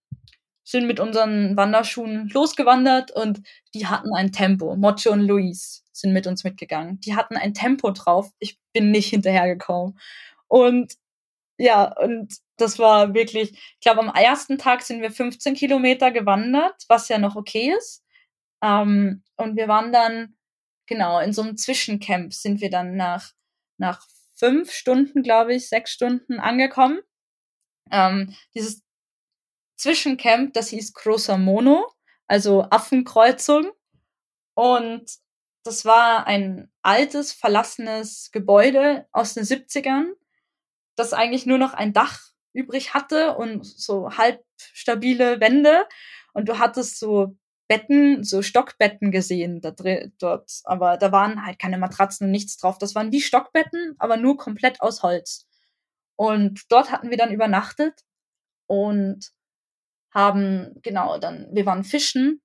sind mit unseren Wanderschuhen losgewandert und die hatten ein Tempo. Mocho und Luis sind mit uns mitgegangen. Die hatten ein Tempo drauf. Ich bin nicht hinterhergekommen. Und ja, und das war wirklich, ich glaube, am ersten Tag sind wir 15 Kilometer gewandert, was ja noch okay ist. Ähm, und wir waren dann, genau, in so einem Zwischencamp sind wir dann nach, nach fünf Stunden, glaube ich, sechs Stunden angekommen. Ähm, dieses Zwischencamp, das hieß Großer Mono, also Affenkreuzung. Und das war ein altes, verlassenes Gebäude aus den 70ern, das eigentlich nur noch ein Dach übrig hatte und so halb stabile Wände. Und du hattest so Betten, so Stockbetten gesehen da drin, dort. Aber da waren halt keine Matratzen und nichts drauf. Das waren wie Stockbetten, aber nur komplett aus Holz. Und dort hatten wir dann übernachtet. Und haben, genau, dann, wir waren fischen,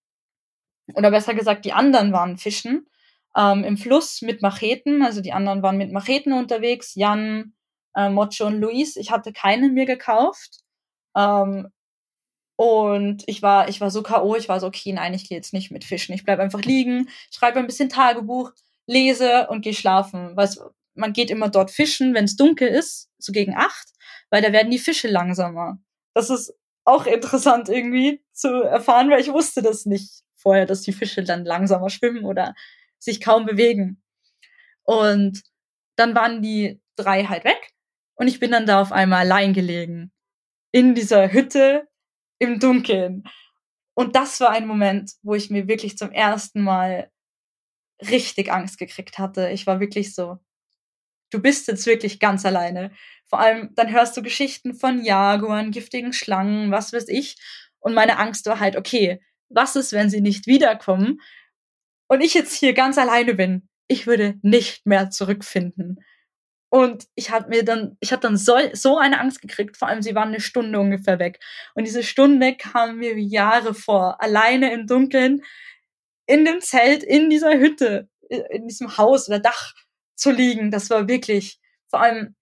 oder besser gesagt, die anderen waren fischen, ähm, im Fluss mit Macheten, also die anderen waren mit Macheten unterwegs, Jan, äh, Mocho und Luis, ich hatte keinen mir gekauft, ähm, und ich war, ich war so K.O., ich war so, okay, nein, ich gehe jetzt nicht mit Fischen. Ich bleib einfach liegen, schreibe ein bisschen Tagebuch, lese und gehe schlafen. Weißt, man geht immer dort fischen, wenn es dunkel ist, so gegen acht, weil da werden die Fische langsamer. Das ist auch interessant irgendwie zu erfahren, weil ich wusste das nicht vorher, dass die Fische dann langsamer schwimmen oder sich kaum bewegen. Und dann waren die drei halt weg und ich bin dann da auf einmal allein gelegen. In dieser Hütte im Dunkeln. Und das war ein Moment, wo ich mir wirklich zum ersten Mal richtig Angst gekriegt hatte. Ich war wirklich so, du bist jetzt wirklich ganz alleine. Vor allem, dann hörst du Geschichten von Jaguaren, giftigen Schlangen, was weiß ich. Und meine Angst war halt, okay, was ist, wenn sie nicht wiederkommen? Und ich jetzt hier ganz alleine bin. Ich würde nicht mehr zurückfinden. Und ich habe mir dann, ich habe dann so, so eine Angst gekriegt, vor allem sie waren eine Stunde ungefähr weg. Und diese Stunde kam mir wie Jahre vor, alleine im Dunkeln, in dem Zelt, in dieser Hütte, in diesem Haus oder Dach zu liegen. Das war wirklich, vor allem,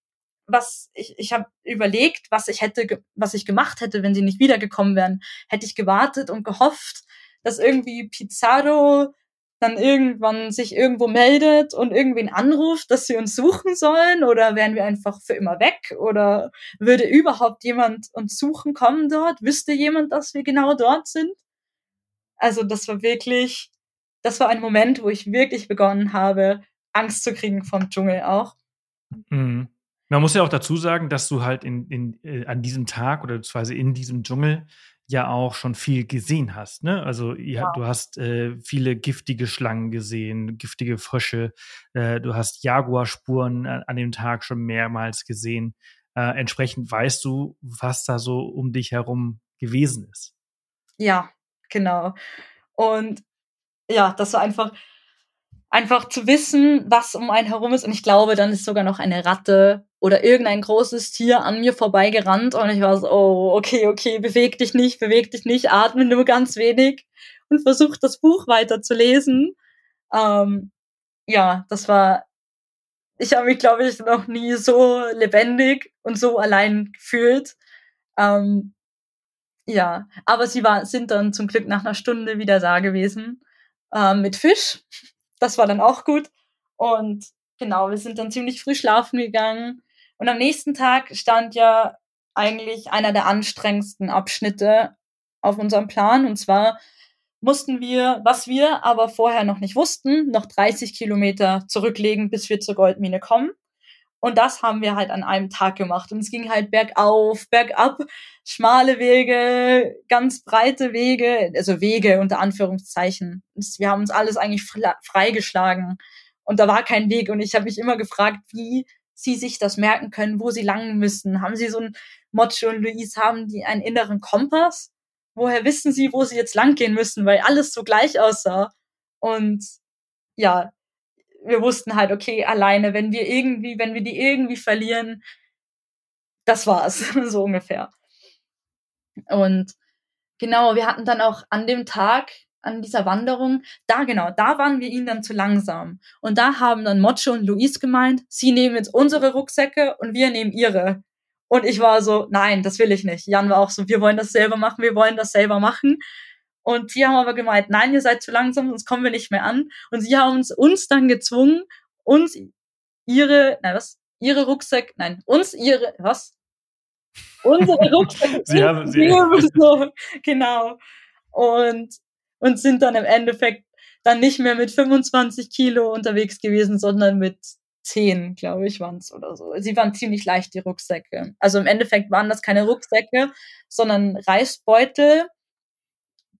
was ich, ich habe überlegt, was ich hätte, was ich gemacht hätte, wenn sie nicht wiedergekommen wären. Hätte ich gewartet und gehofft, dass irgendwie Pizarro dann irgendwann sich irgendwo meldet und irgendwen anruft, dass sie uns suchen sollen oder wären wir einfach für immer weg oder würde überhaupt jemand uns suchen kommen dort? Wüsste jemand, dass wir genau dort sind? Also das war wirklich, das war ein Moment, wo ich wirklich begonnen habe, Angst zu kriegen vom Dschungel auch. Mhm. Man muss ja auch dazu sagen, dass du halt in, in, äh, an diesem Tag oder beziehungsweise in diesem Dschungel ja auch schon viel gesehen hast. Ne? Also ja, ja. du hast äh, viele giftige Schlangen gesehen, giftige Frösche, äh, du hast Jaguarspuren an, an dem Tag schon mehrmals gesehen. Äh, entsprechend weißt du, was da so um dich herum gewesen ist. Ja, genau. Und ja, das war einfach, einfach zu wissen, was um einen herum ist. Und ich glaube, dann ist sogar noch eine Ratte oder irgendein großes Tier an mir vorbeigerannt. Und ich war so, oh, okay, okay, beweg dich nicht, beweg dich nicht, atme nur ganz wenig und versuch das Buch weiter zu lesen. Ähm, ja, das war, ich habe mich, glaube ich, noch nie so lebendig und so allein gefühlt. Ähm, ja, aber sie war, sind dann zum Glück nach einer Stunde wieder da gewesen ähm, mit Fisch. Das war dann auch gut. Und genau, wir sind dann ziemlich früh schlafen gegangen. Und am nächsten Tag stand ja eigentlich einer der anstrengendsten Abschnitte auf unserem Plan. Und zwar mussten wir, was wir aber vorher noch nicht wussten, noch 30 Kilometer zurücklegen, bis wir zur Goldmine kommen. Und das haben wir halt an einem Tag gemacht. Und es ging halt bergauf, bergab, schmale Wege, ganz breite Wege, also Wege unter Anführungszeichen. Wir haben uns alles eigentlich freigeschlagen. Und da war kein Weg. Und ich habe mich immer gefragt, wie sie sich das merken können, wo sie lang müssen. Haben sie so ein Mocho und Luis, haben die einen inneren Kompass? Woher wissen sie, wo sie jetzt lang gehen müssen? Weil alles so gleich aussah. Und ja, wir wussten halt, okay, alleine, wenn wir irgendwie, wenn wir die irgendwie verlieren, das war's, so ungefähr. Und genau, wir hatten dann auch an dem Tag, an dieser Wanderung, da genau, da waren wir ihnen dann zu langsam. Und da haben dann Mocho und Luis gemeint, sie nehmen jetzt unsere Rucksäcke und wir nehmen ihre. Und ich war so, nein, das will ich nicht. Jan war auch so, wir wollen das selber machen, wir wollen das selber machen. Und die haben aber gemeint, nein, ihr seid zu langsam, sonst kommen wir nicht mehr an. Und sie haben uns, uns dann gezwungen, uns ihre, nein, was? Ihre Rucksack, nein, uns ihre, was? Unsere Rucksäcke. sie haben sie. So, genau. Und, und sind dann im Endeffekt dann nicht mehr mit 25 Kilo unterwegs gewesen, sondern mit 10, glaube ich, waren es oder so. Sie waren ziemlich leicht, die Rucksäcke. Also im Endeffekt waren das keine Rucksäcke, sondern Reisbeutel,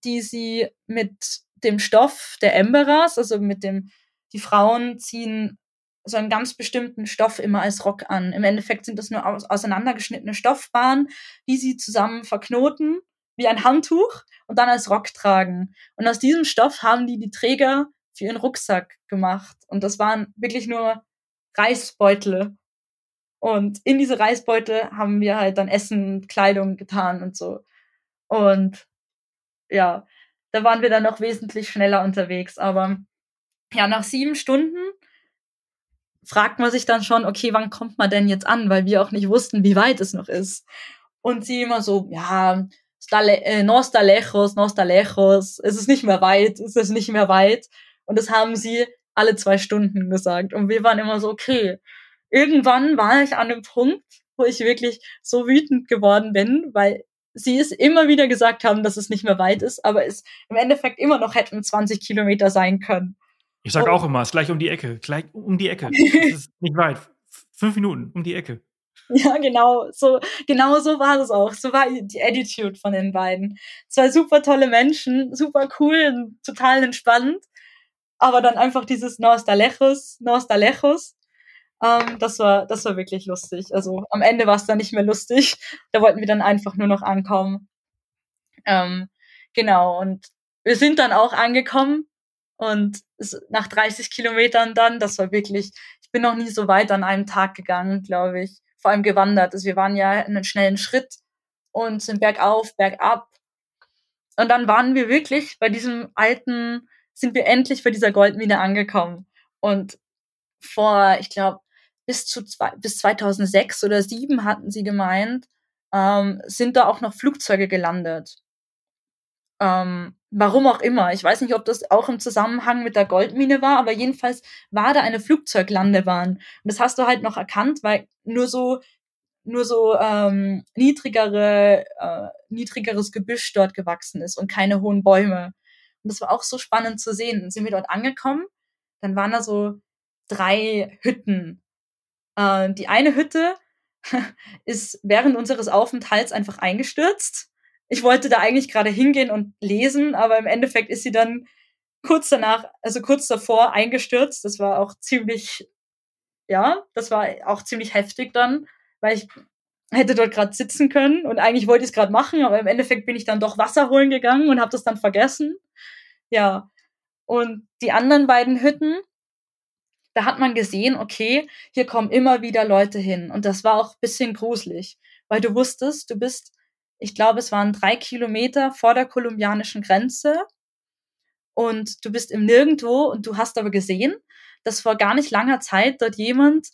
die sie mit dem Stoff der Emberas, also mit dem, die Frauen ziehen so einen ganz bestimmten Stoff immer als Rock an. Im Endeffekt sind das nur aus, auseinandergeschnittene Stoffbahnen, die sie zusammen verknoten, wie ein Handtuch, und dann als Rock tragen. Und aus diesem Stoff haben die die Träger für ihren Rucksack gemacht. Und das waren wirklich nur Reisbeutel. Und in diese Reisbeutel haben wir halt dann Essen, Kleidung getan und so. Und ja, da waren wir dann noch wesentlich schneller unterwegs. Aber ja, nach sieben Stunden fragt man sich dann schon, okay, wann kommt man denn jetzt an? Weil wir auch nicht wussten, wie weit es noch ist. Und sie immer so, ja, äh, no está lejos, no está lejos, es ist nicht mehr weit, es ist nicht mehr weit. Und das haben sie alle zwei Stunden gesagt. Und wir waren immer so, okay. Irgendwann war ich an einem Punkt, wo ich wirklich so wütend geworden bin, weil sie es immer wieder gesagt haben, dass es nicht mehr weit ist, aber es im Endeffekt immer noch hätten 20 Kilometer sein können. Ich sage auch immer, es ist gleich um die Ecke, gleich um die Ecke. Es ist nicht weit. Fünf Minuten um die Ecke. Ja, genau, so, genau so war es auch. So war die Attitude von den beiden. Zwei super tolle Menschen, super cool, total entspannt. Aber dann einfach dieses Nostalejos, Nostalejos. Ähm, das war, das war wirklich lustig. Also am Ende war es dann nicht mehr lustig. Da wollten wir dann einfach nur noch ankommen. Ähm, genau. Und wir sind dann auch angekommen und nach 30 Kilometern dann, das war wirklich, ich bin noch nie so weit an einem Tag gegangen, glaube ich. Vor allem gewandert. Also wir waren ja in einem schnellen Schritt und sind bergauf, bergab. Und dann waren wir wirklich bei diesem alten, sind wir endlich bei dieser Goldmine angekommen. Und vor, ich glaube, bis zu zwei, bis 2006 oder 2007 hatten sie gemeint, ähm, sind da auch noch Flugzeuge gelandet. Ähm, warum auch immer. Ich weiß nicht, ob das auch im Zusammenhang mit der Goldmine war, aber jedenfalls war da eine Flugzeuglandebahn. Und das hast du halt noch erkannt, weil nur so nur so ähm, niedrigere, äh, niedrigeres Gebüsch dort gewachsen ist und keine hohen Bäume. Und das war auch so spannend zu sehen. Dann sind wir dort angekommen, dann waren da so drei Hütten äh, die eine Hütte ist während unseres Aufenthalts einfach eingestürzt. Ich wollte da eigentlich gerade hingehen und lesen, aber im Endeffekt ist sie dann kurz danach, also kurz davor eingestürzt. Das war auch ziemlich, ja, das war auch ziemlich heftig dann, weil ich hätte dort gerade sitzen können und eigentlich wollte ich es gerade machen, aber im Endeffekt bin ich dann doch Wasser holen gegangen und habe das dann vergessen. Ja. Und die anderen beiden Hütten, da hat man gesehen, okay, hier kommen immer wieder Leute hin. Und das war auch ein bisschen gruselig, weil du wusstest, du bist, ich glaube, es waren drei Kilometer vor der kolumbianischen Grenze und du bist im Nirgendwo und du hast aber gesehen, dass vor gar nicht langer Zeit dort jemand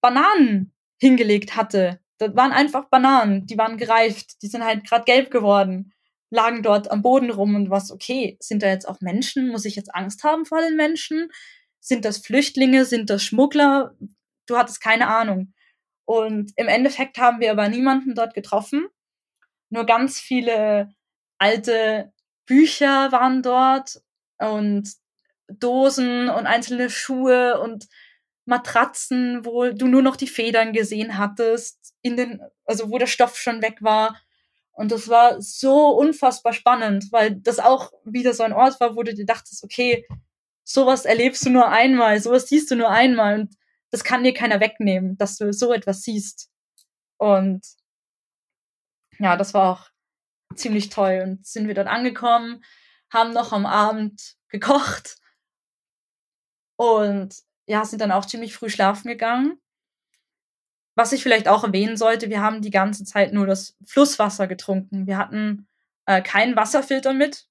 Bananen hingelegt hatte. Das waren einfach Bananen, die waren gereift, die sind halt gerade gelb geworden, lagen dort am Boden rum und was, okay, sind da jetzt auch Menschen? Muss ich jetzt Angst haben vor den Menschen? Sind das Flüchtlinge? Sind das Schmuggler? Du hattest keine Ahnung. Und im Endeffekt haben wir aber niemanden dort getroffen. Nur ganz viele alte Bücher waren dort und Dosen und einzelne Schuhe und Matratzen, wo du nur noch die Federn gesehen hattest, in den, also wo der Stoff schon weg war. Und das war so unfassbar spannend, weil das auch wieder so ein Ort war, wo du dir dachtest, okay, sowas erlebst du nur einmal, sowas siehst du nur einmal und das kann dir keiner wegnehmen, dass du so etwas siehst. Und ja, das war auch ziemlich toll. Und sind wir dort angekommen, haben noch am Abend gekocht und ja, sind dann auch ziemlich früh schlafen gegangen. Was ich vielleicht auch erwähnen sollte, wir haben die ganze Zeit nur das Flusswasser getrunken. Wir hatten äh, keinen Wasserfilter mit.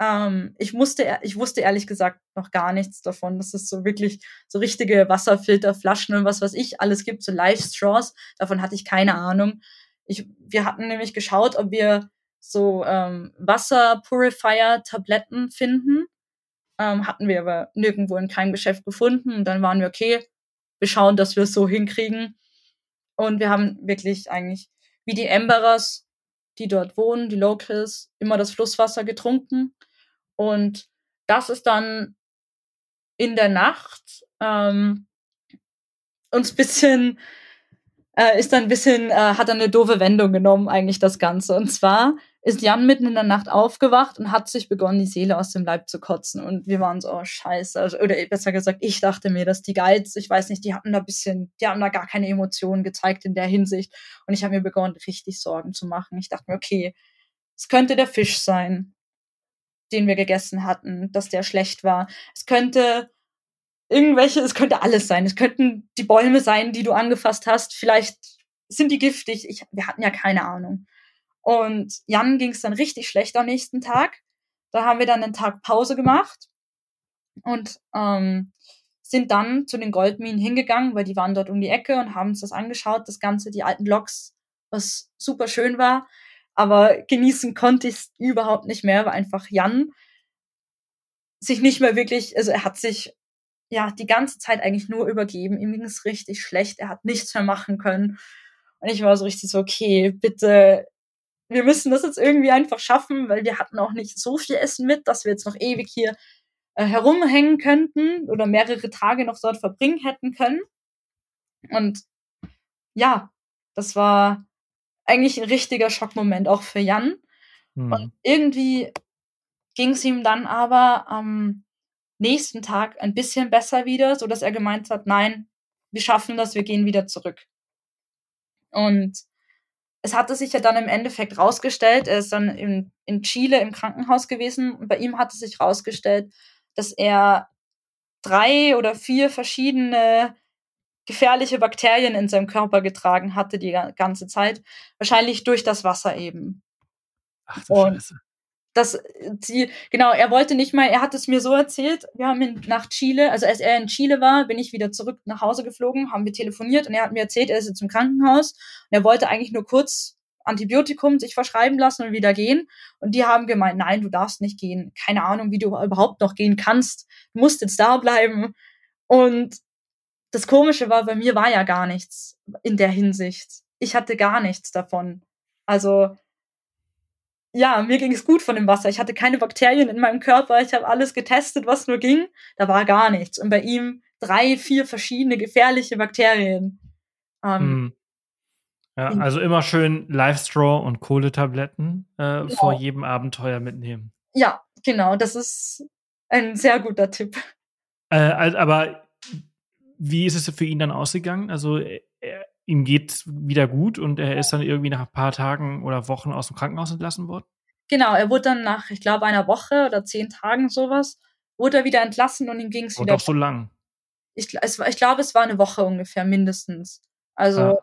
Ähm, ich, musste, ich wusste ehrlich gesagt noch gar nichts davon, dass es so wirklich so richtige Wasserfilterflaschen und was weiß ich alles gibt, so Live-Straws. Davon hatte ich keine Ahnung. Ich, wir hatten nämlich geschaut, ob wir so ähm, Wasser-Purifier-Tabletten finden. Ähm, hatten wir aber nirgendwo in keinem Geschäft gefunden. Und dann waren wir, okay, wir schauen, dass wir es so hinkriegen. Und wir haben wirklich eigentlich wie die Emberers, die dort wohnen, die Locals, immer das Flusswasser getrunken. Und das ist dann in der Nacht ähm, uns bisschen äh, ist dann ein bisschen, äh, hat dann eine doofe Wendung genommen, eigentlich das Ganze. Und zwar ist Jan mitten in der Nacht aufgewacht und hat sich begonnen, die Seele aus dem Leib zu kotzen. Und wir waren so, oh scheiße. Also, oder besser gesagt, ich dachte mir, dass die Guides, ich weiß nicht, die hatten da bisschen, die haben da gar keine Emotionen gezeigt in der Hinsicht. Und ich habe mir begonnen, richtig Sorgen zu machen. Ich dachte mir, okay, es könnte der Fisch sein, den wir gegessen hatten, dass der schlecht war. Es könnte irgendwelche, es könnte alles sein. Es könnten die Bäume sein, die du angefasst hast. Vielleicht sind die giftig. Ich, wir hatten ja keine Ahnung. Und Jan ging es dann richtig schlecht am nächsten Tag. Da haben wir dann einen Tag Pause gemacht und ähm, sind dann zu den Goldminen hingegangen, weil die waren dort um die Ecke und haben uns das angeschaut, das Ganze, die alten Loks, was super schön war. Aber genießen konnte ich es überhaupt nicht mehr, weil einfach Jan sich nicht mehr wirklich, also er hat sich ja die ganze Zeit eigentlich nur übergeben. Ihm ging es richtig schlecht, er hat nichts mehr machen können. Und ich war so richtig so, okay, bitte wir müssen das jetzt irgendwie einfach schaffen, weil wir hatten auch nicht so viel Essen mit, dass wir jetzt noch ewig hier äh, herumhängen könnten oder mehrere Tage noch dort verbringen hätten können. Und ja, das war eigentlich ein richtiger Schockmoment auch für Jan. Mhm. Und irgendwie ging es ihm dann aber am nächsten Tag ein bisschen besser wieder, so dass er gemeint hat, nein, wir schaffen das, wir gehen wieder zurück. Und es hatte sich ja dann im Endeffekt rausgestellt, er ist dann in, in Chile im Krankenhaus gewesen und bei ihm hatte sich rausgestellt, dass er drei oder vier verschiedene gefährliche Bakterien in seinem Körper getragen hatte die ganze Zeit. Wahrscheinlich durch das Wasser eben. Ach und Scheiße das, die, genau, er wollte nicht mal, er hat es mir so erzählt, wir haben ihn nach Chile, also als er in Chile war, bin ich wieder zurück nach Hause geflogen, haben wir telefoniert und er hat mir erzählt, er ist jetzt im Krankenhaus und er wollte eigentlich nur kurz Antibiotikum sich verschreiben lassen und wieder gehen. Und die haben gemeint, nein, du darfst nicht gehen. Keine Ahnung, wie du überhaupt noch gehen kannst. Du musst jetzt da bleiben. Und das Komische war, bei mir war ja gar nichts in der Hinsicht. Ich hatte gar nichts davon. Also ja, mir ging es gut von dem Wasser. Ich hatte keine Bakterien in meinem Körper. Ich habe alles getestet, was nur ging. Da war gar nichts. Und bei ihm drei, vier verschiedene gefährliche Bakterien. Ähm, hm. Ja, also immer schön Live-Straw und Kohletabletten äh, genau. vor jedem Abenteuer mitnehmen. Ja, genau. Das ist ein sehr guter Tipp. Äh, aber wie ist es für ihn dann ausgegangen? Also er, ihm geht wieder gut und er ist dann irgendwie nach ein paar Tagen oder Wochen aus dem Krankenhaus entlassen worden? Genau, er wurde dann nach, ich glaube, einer Woche oder zehn Tagen sowas, wurde er wieder entlassen und ihm ging es Und wieder. auch so lang. Ich, es, ich glaube, es war eine Woche ungefähr mindestens. Also Ja.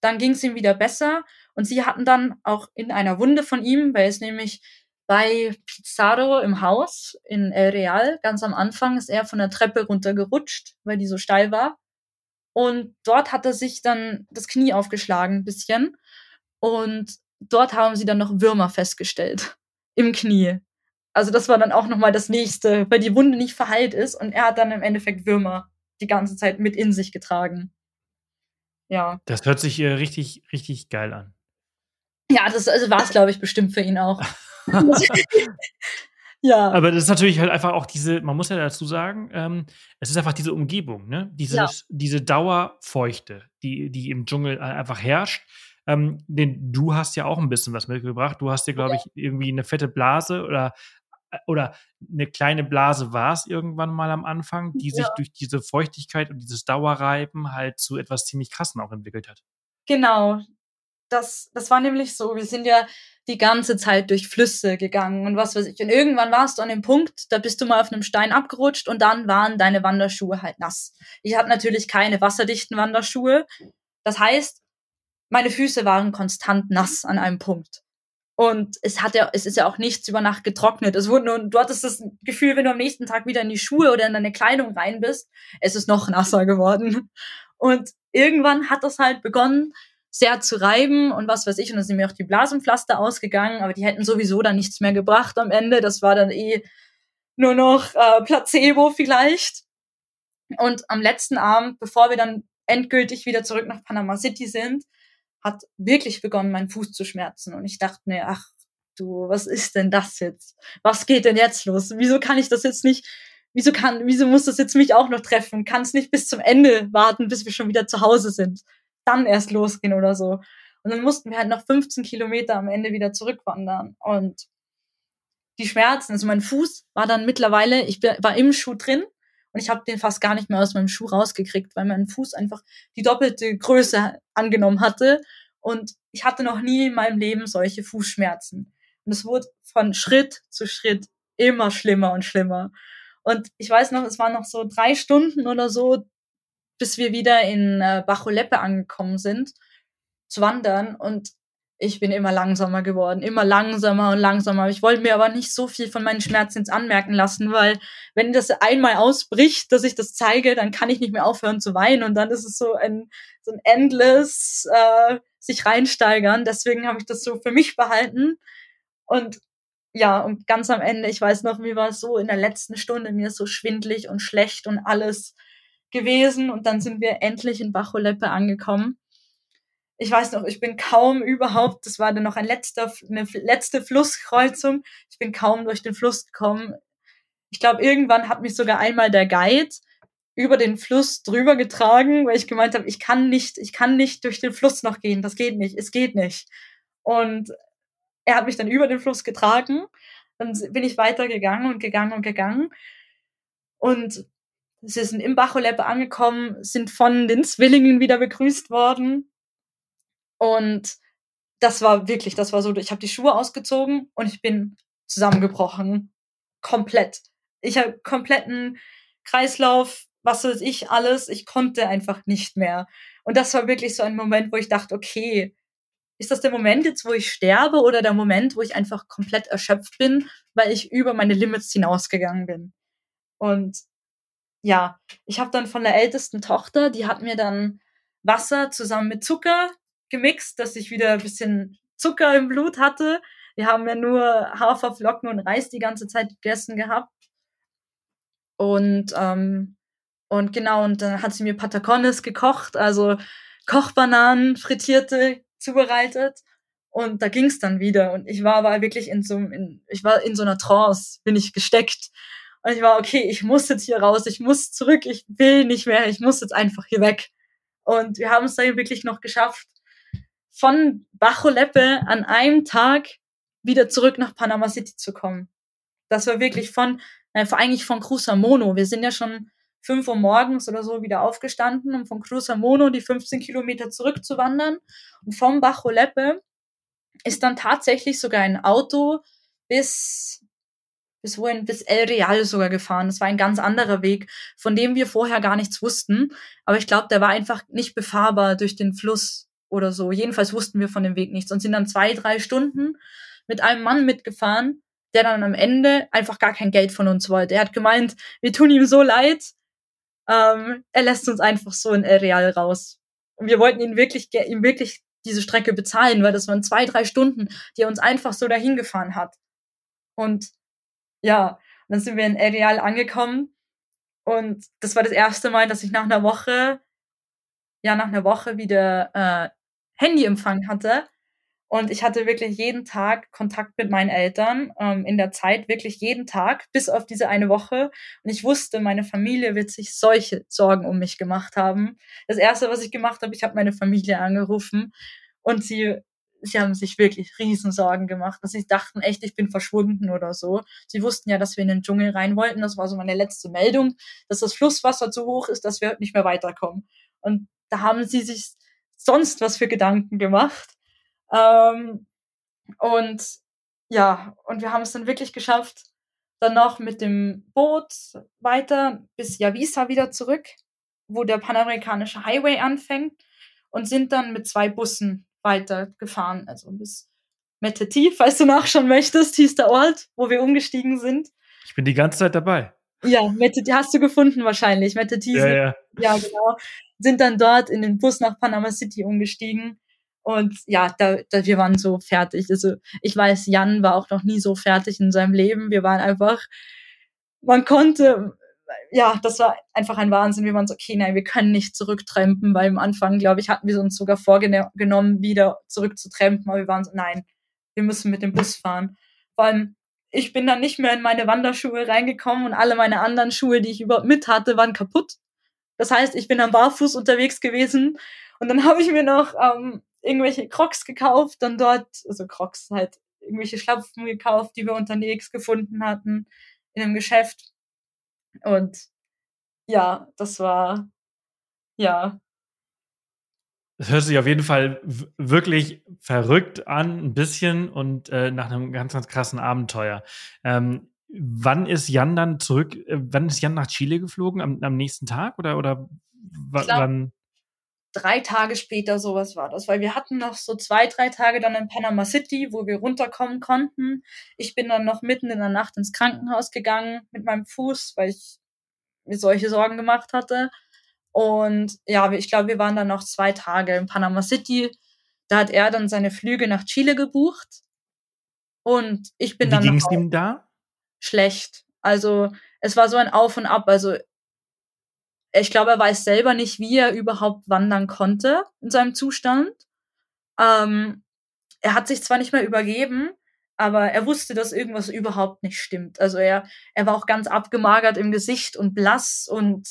dann ging es ihm wieder besser und sie hatten dann auch in einer Wunde von ihm, weil es nämlich bei Pizarro im Haus in El Real, ganz am Anfang, ist er von der Treppe runtergerutscht, weil die so steil war. Und dort hat er sich dann das Knie aufgeschlagen ein bisschen. Und dort haben sie dann noch Würmer festgestellt im Knie. Also das war dann auch nochmal das nächste, weil die Wunde nicht verheilt ist und er hat dann im Endeffekt Würmer die ganze Zeit mit in sich getragen. Ja. Das hört sich äh, richtig, richtig geil an. Ja, das also war es, glaube ich, bestimmt für ihn auch. ja. Aber das ist natürlich halt einfach auch diese, man muss ja dazu sagen, ähm, es ist einfach diese Umgebung, ne? Dieses, Ja. Diese Dauerfeuchte, die, die im Dschungel einfach herrscht. Ähm, denn du hast ja auch ein bisschen was mitgebracht. Du hast dir, glaube ich, irgendwie eine fette Blase oder, äh, oder eine kleine Blase war es irgendwann mal am Anfang, die sich Ja. durch diese Feuchtigkeit und dieses Dauerreiben halt zu etwas ziemlich krassen auch entwickelt hat. Genau. Das, das war nämlich so. Wir sind ja die ganze Zeit durch Flüsse gegangen und was weiß ich. Und irgendwann warst du an dem Punkt, da bist du mal auf einem Stein abgerutscht und dann waren deine Wanderschuhe halt nass. Ich hatte natürlich keine wasserdichten Wanderschuhe. Das heißt, meine Füße waren konstant nass an einem Punkt. Und es hat ja, es ist ja auch nichts über Nacht getrocknet. Es wurde nur, du hattest das Gefühl, wenn du am nächsten Tag wieder in die Schuhe oder in deine Kleidung rein bist, es ist noch nasser geworden. Und irgendwann hat das halt begonnen, sehr zu reiben und was weiß ich. Und dann sind mir auch die Blasenpflaster ausgegangen, aber die hätten sowieso dann nichts mehr gebracht am Ende. Das war dann eh nur noch äh, Placebo vielleicht. Und am letzten Abend, bevor wir dann endgültig wieder zurück nach Panama City sind, hat wirklich begonnen, mein Fuß zu schmerzen. Und ich dachte mir, ach du, was ist denn das jetzt? Was geht denn jetzt los? Wieso kann ich das jetzt nicht? Wieso kann, wieso muss das jetzt mich auch noch treffen? Kann es nicht bis zum Ende warten, bis wir schon wieder zu Hause sind? Dann erst losgehen oder so. Und dann mussten wir halt noch 15 Kilometer am Ende wieder zurückwandern. Und die Schmerzen, also mein Fuß war dann mittlerweile, ich war im Schuh drin und ich habe den fast gar nicht mehr aus meinem Schuh rausgekriegt, weil mein Fuß einfach die doppelte Größe angenommen hatte. Und ich hatte noch nie in meinem Leben solche Fußschmerzen. Und es wurde von Schritt zu Schritt immer schlimmer und schlimmer. Und ich weiß noch, es waren noch so drei Stunden oder so, bis wir wieder in äh, Bacholeppe angekommen sind, zu wandern. Und ich bin immer langsamer geworden, immer langsamer und langsamer. Ich wollte mir aber nicht so viel von meinen Schmerzen jetzt anmerken lassen, weil wenn das einmal ausbricht, dass ich das zeige, dann kann ich nicht mehr aufhören zu weinen und dann ist es so ein, so ein endless äh, sich reinsteigern. Deswegen habe ich das so für mich behalten. Und ja, und ganz am Ende, ich weiß noch, mir war es so in der letzten Stunde mir ist so schwindlig und schlecht und alles gewesen. Und dann sind wir endlich in Bacholeppe angekommen. Ich weiß noch, ich bin kaum überhaupt, das war dann noch ein letzter, eine letzte Flusskreuzung. Ich bin kaum durch den Fluss gekommen. Ich glaube, irgendwann hat mich sogar einmal der Guide über den Fluss drüber getragen, weil ich gemeint habe, ich kann nicht, ich kann nicht durch den Fluss noch gehen. Das geht nicht, es geht nicht. Und er hat mich dann über den Fluss getragen. Dann bin ich weitergegangen und gegangen und gegangen. Und sie sind im Bacholeppe angekommen, sind von den Zwillingen wieder begrüßt worden. Und das war wirklich, das war so, ich habe die Schuhe ausgezogen und ich bin zusammengebrochen. Komplett. Ich habe kompletten Kreislauf, was weiß ich, alles. Ich konnte einfach nicht mehr. Und das war wirklich so ein Moment, wo ich dachte, okay, ist das der Moment jetzt, wo ich sterbe oder der Moment, wo ich einfach komplett erschöpft bin, weil ich über meine Limits hinausgegangen bin? Und ja, ich habe dann von der ältesten Tochter, die hat mir dann Wasser zusammen mit Zucker gemixt, dass ich wieder ein bisschen Zucker im Blut hatte. Wir haben ja nur Haferflocken und Reis die ganze Zeit gegessen gehabt. Und, ähm, und genau, und dann hat sie mir Patacones gekocht, also Kochbananen, frittierte, zubereitet. Und da ging's dann wieder. Und ich war aber wirklich in so, in, ich war in so einer Trance, bin ich gesteckt. Und ich war, okay, ich muss jetzt hier raus, ich muss zurück, ich will nicht mehr, ich muss jetzt einfach hier weg. Und wir haben es dann wirklich noch geschafft, von Bacholeppe an einem Tag wieder zurück nach Panama City zu kommen. Das war wirklich von, äh, eigentlich von Cruzamono. Wir sind ja schon fünf Uhr morgens oder so wieder aufgestanden, um von Cruzamono die 15 Kilometer zurückzuwandern. Und vom Bacholeppe ist dann tatsächlich sogar ein Auto bis bis wohin, bis El Real sogar gefahren. Das war ein ganz anderer Weg, von dem wir vorher gar nichts wussten. Aber ich glaube, der war einfach nicht befahrbar durch den Fluss oder so. Jedenfalls wussten wir von dem Weg nichts und sind dann zwei, drei Stunden mit einem Mann mitgefahren, der dann am Ende einfach gar kein Geld von uns wollte. Er hat gemeint, wir tun ihm so leid, ähm, er lässt uns einfach so in El Real raus. Und wir wollten ihn wirklich, ihm wirklich diese Strecke bezahlen, weil das waren zwei, drei Stunden, die er uns einfach so dahin gefahren hat. Und ja, dann sind wir in El Real angekommen und das war das erste Mal, dass ich nach einer Woche, ja, nach einer Woche wieder äh, Handyempfang hatte. Und ich hatte wirklich jeden Tag Kontakt mit meinen Eltern, ähm, in der Zeit wirklich jeden Tag, bis auf diese eine Woche. Und ich wusste, meine Familie wird sich solche Sorgen um mich gemacht haben. Das Erste, was ich gemacht habe, ich habe meine Familie angerufen und sie sie haben sich wirklich Riesensorgen gemacht, dass sie dachten echt, ich bin verschwunden oder so. Sie wussten ja, dass wir in den Dschungel rein wollten. Das war so meine letzte Meldung, dass das Flusswasser zu hoch ist, dass wir nicht mehr weiterkommen. Und da haben sie sich sonst was für Gedanken gemacht. Ähm, und ja, und wir haben es dann wirklich geschafft, dann noch mit dem Boot weiter bis Javisa wieder zurück, wo der panamerikanische Highway anfängt und sind dann mit zwei Bussen weitergefahren, also bis Meteti, falls du nachschauen möchtest, hieß der Ort, wo wir umgestiegen sind. Ich bin die ganze Zeit dabei. Ja, Meteti hast du gefunden wahrscheinlich. Meteti, ja, ja. ja genau, sind dann dort in den Bus nach Panama City umgestiegen. Und ja, da, da, wir waren so fertig. Also ich weiß, Jan war auch noch nie so fertig in seinem Leben. Wir waren einfach, man konnte, ja, das war einfach ein Wahnsinn. Wir waren so, okay, nein, wir können nicht zurücktrempen, weil am Anfang, glaube ich, hatten wir uns sogar vorgenommen, wieder zurückzutrempen, aber wir waren so, nein, wir müssen mit dem Bus fahren. Vor allem, ich bin dann nicht mehr in meine Wanderschuhe reingekommen und alle meine anderen Schuhe, die ich überhaupt mit hatte, waren kaputt. Das heißt, ich bin am Barfuß unterwegs gewesen und dann habe ich mir noch ähm, irgendwelche Crocs gekauft, dann dort, also Crocs halt, irgendwelche Schlapfen gekauft, die wir unterwegs gefunden hatten in einem Geschäft und ja, das war, ja. Das hört sich auf jeden Fall wirklich verrückt an, ein bisschen und äh, nach einem ganz, ganz krassen Abenteuer. Ähm, wann ist Jan dann zurück? Äh, wann ist Jan nach Chile geflogen? Am, am nächsten Tag oder oder wann? Drei Tage später sowas war das, weil wir hatten noch so zwei, drei Tage dann in Panama City, wo wir runterkommen konnten. Ich bin dann noch mitten in der Nacht ins Krankenhaus gegangen mit meinem Fuß, weil ich mir solche Sorgen gemacht hatte. Und ja, ich glaube, wir waren dann noch zwei Tage in Panama City. Da hat er dann seine Flüge nach Chile gebucht. Und ich bin Wie dann. Wie ging es ihm da? Schlecht. Also, es war so ein Auf und Ab. Also, ich glaube, er weiß selber nicht, wie er überhaupt wandern konnte in seinem Zustand. Ähm, er hat sich zwar nicht mehr übergeben, aber er wusste, dass irgendwas überhaupt nicht stimmt. Also er, er war auch ganz abgemagert im Gesicht und blass und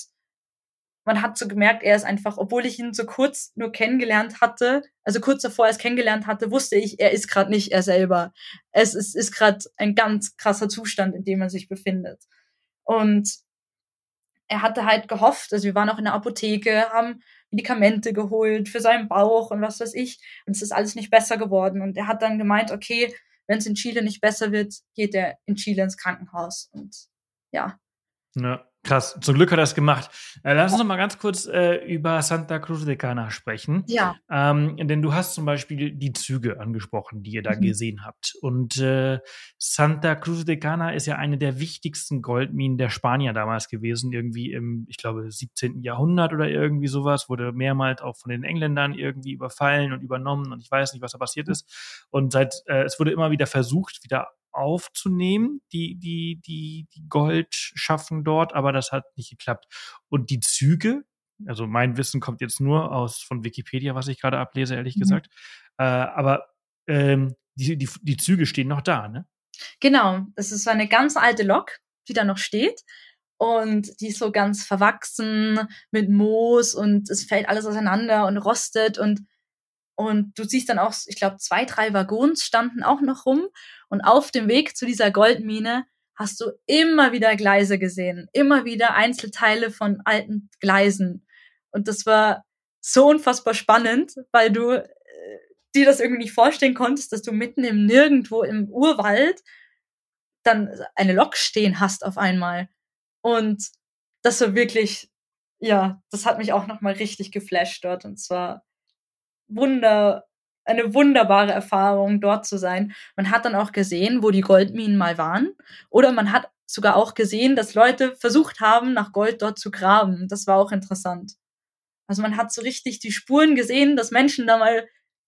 man hat so gemerkt, er ist einfach, obwohl ich ihn so kurz nur kennengelernt hatte, also kurz davor er es kennengelernt hatte, wusste ich, er ist gerade nicht er selber. Es ist, ist gerade ein ganz krasser Zustand, in dem er sich befindet. Und er hatte halt gehofft, also wir waren auch in der Apotheke, haben Medikamente geholt für seinen Bauch und was weiß ich. Und es ist alles nicht besser geworden. Und er hat dann gemeint, okay, wenn es in Chile nicht besser wird, geht er in Chile ins Krankenhaus. Und ja. Ja. Krass, zum Glück hat er es gemacht. Äh, lass uns noch mal ganz kurz äh, über Santa Cruz de Cana sprechen. Ja. Ähm, denn du hast zum Beispiel die Züge angesprochen, die ihr da mhm. gesehen habt. Und äh, Santa Cruz de Cana ist ja eine der wichtigsten Goldminen der Spanier damals gewesen, irgendwie im, ich glaube, 17. Jahrhundert oder irgendwie sowas, wurde mehrmals auch von den Engländern irgendwie überfallen und übernommen und ich weiß nicht, was da passiert ist. Und seit, äh, es wurde immer wieder versucht, wieder aufzunehmen, die, die, die, die Gold schaffen dort, aber das hat nicht geklappt. Und die Züge, also mein Wissen kommt jetzt nur aus von Wikipedia, was ich gerade ablese, ehrlich mhm. gesagt. Äh, aber ähm, die, die, die Züge stehen noch da, ne? Genau, es ist so eine ganz alte Lok, die da noch steht. Und die ist so ganz verwachsen mit Moos und es fällt alles auseinander und rostet und und du siehst dann auch, ich glaube, zwei, drei Waggons standen auch noch rum. Und auf dem Weg zu dieser Goldmine hast du immer wieder Gleise gesehen, immer wieder Einzelteile von alten Gleisen. Und das war so unfassbar spannend, weil du, äh, dir das irgendwie nicht vorstellen konntest, dass du mitten im Nirgendwo im Urwald dann eine Lok stehen hast auf einmal. Und das war wirklich, ja, das hat mich auch nochmal richtig geflasht dort. Und zwar wunder, eine wunderbare Erfahrung, dort zu sein. Man hat dann auch gesehen, wo die Goldminen mal waren. Oder man hat sogar auch gesehen, dass Leute versucht haben, nach Gold dort zu graben. Das war auch interessant. Also man hat so richtig die Spuren gesehen, dass Menschen da mal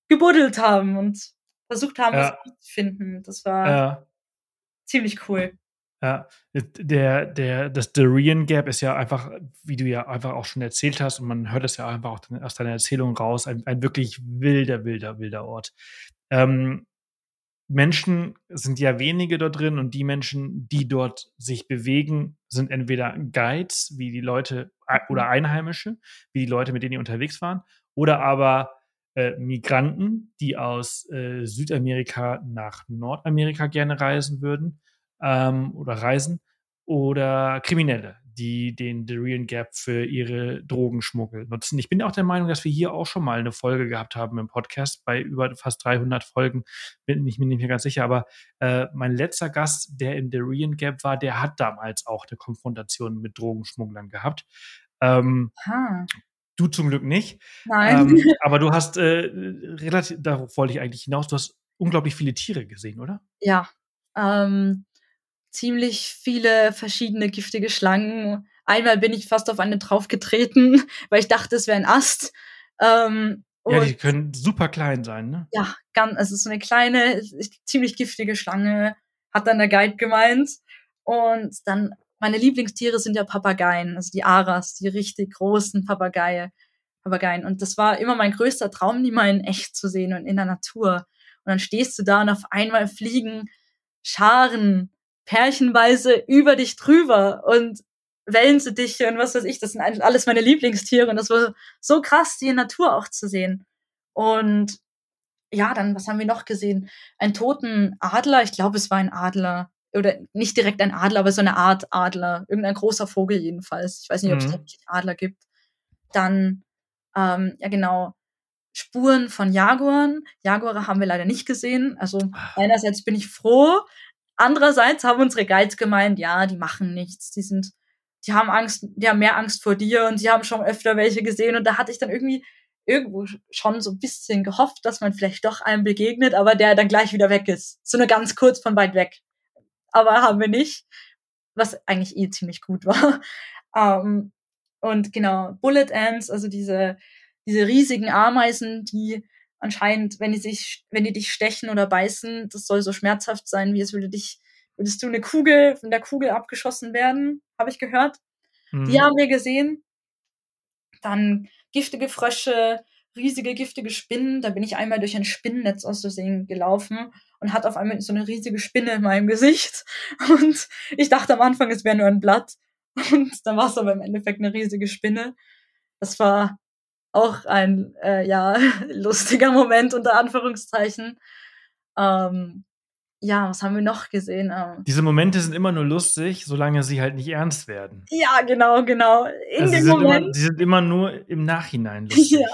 gebuddelt haben und versucht haben, ja. was zu finden. Das war ja. ziemlich cool. Ja, der, der, das Darien Gap ist ja einfach, wie du ja einfach auch schon erzählt hast, und man hört es ja einfach auch aus deiner Erzählung raus, ein, ein wirklich wilder, wilder, wilder Ort. Ähm, Menschen sind ja wenige dort drin und die Menschen, die dort sich bewegen, sind entweder Guides, wie die Leute, oder mhm. Einheimische, wie die Leute, mit denen die unterwegs waren, oder aber äh, Migranten, die aus äh, Südamerika nach Nordamerika gerne reisen würden ähm, oder reisen, oder Kriminelle, die den Darien Gap für ihre Drogenschmuggel nutzen. Ich bin auch der Meinung, dass wir hier auch schon mal eine Folge gehabt haben im Podcast bei über fast 300 Folgen. Bin ich mir nicht mehr ganz sicher, aber äh, mein letzter Gast, der im Darien Gap war, der hat damals auch eine Konfrontation mit Drogenschmugglern gehabt. Ähm, Du zum Glück nicht. Nein. Ähm, aber du hast äh, relativ, darauf wollte ich eigentlich hinaus, du hast unglaublich viele Tiere gesehen, oder? Ja. Ähm, ziemlich viele verschiedene giftige Schlangen. Einmal bin ich fast auf eine draufgetreten, weil ich dachte, es wäre ein Ast. Ähm, ja, die können super klein sein, ne? Ja, ganz, also so eine kleine, ziemlich giftige Schlange, hat dann der Guide gemeint. Und dann, meine Lieblingstiere sind ja Papageien, also die Aras, die richtig großen Papageien. Papageien. Und das war immer mein größter Traum, die mal in echt zu sehen und in der Natur. Und dann stehst du da und auf einmal fliegen Scharen pärchenweise über dich drüber und Wellensittiche und was weiß ich. Das sind alles meine Lieblingstiere und das war so krass, die in Natur auch zu sehen. Und ja, dann, was haben wir noch gesehen? Einen toten Adler, ich glaube, es war ein Adler. Oder nicht direkt ein Adler, aber so eine Art Adler. Irgendein großer Vogel jedenfalls. Ich weiß nicht, ob es mhm. wirklich Adler gibt. Dann, ähm, ja genau, Spuren von Jaguaren. Jaguare haben wir leider nicht gesehen. Also ah. einerseits bin ich froh, Andererseits haben unsere Guides gemeint, ja, die machen nichts, die sind, die haben Angst, die haben mehr Angst vor dir und die haben schon öfter welche gesehen und da hatte ich dann irgendwie irgendwo schon so ein bisschen gehofft, dass man vielleicht doch einem begegnet, aber der dann gleich wieder weg ist. So nur ganz kurz von weit weg. Aber haben wir nicht, was eigentlich eh ziemlich gut war. Um, ähm, und genau, Bullet Ants, also diese, diese riesigen Ameisen, die anscheinend, wenn die sich, wenn die dich stechen oder beißen, das soll so schmerzhaft sein, wie es würde dich, würdest du eine Kugel von der Kugel abgeschossen werden, habe ich gehört. Mhm. Die haben wir gesehen. Dann giftige Frösche, riesige giftige Spinnen. Da bin ich einmal durch ein Spinnennetz aus Versehen gelaufen und hatte auf einmal so eine riesige Spinne in meinem Gesicht. Und ich dachte am Anfang, es wäre nur ein Blatt. Und dann war es aber im Endeffekt eine riesige Spinne. Das war auch ein äh, ja lustiger Moment unter Anführungszeichen. Ähm, ja, was haben wir noch gesehen? Ähm, Diese Momente sind immer nur lustig, solange sie halt nicht ernst werden. Ja, genau, genau. In also dem sie Moment. Immer, sie sind immer nur im Nachhinein lustig. Ja.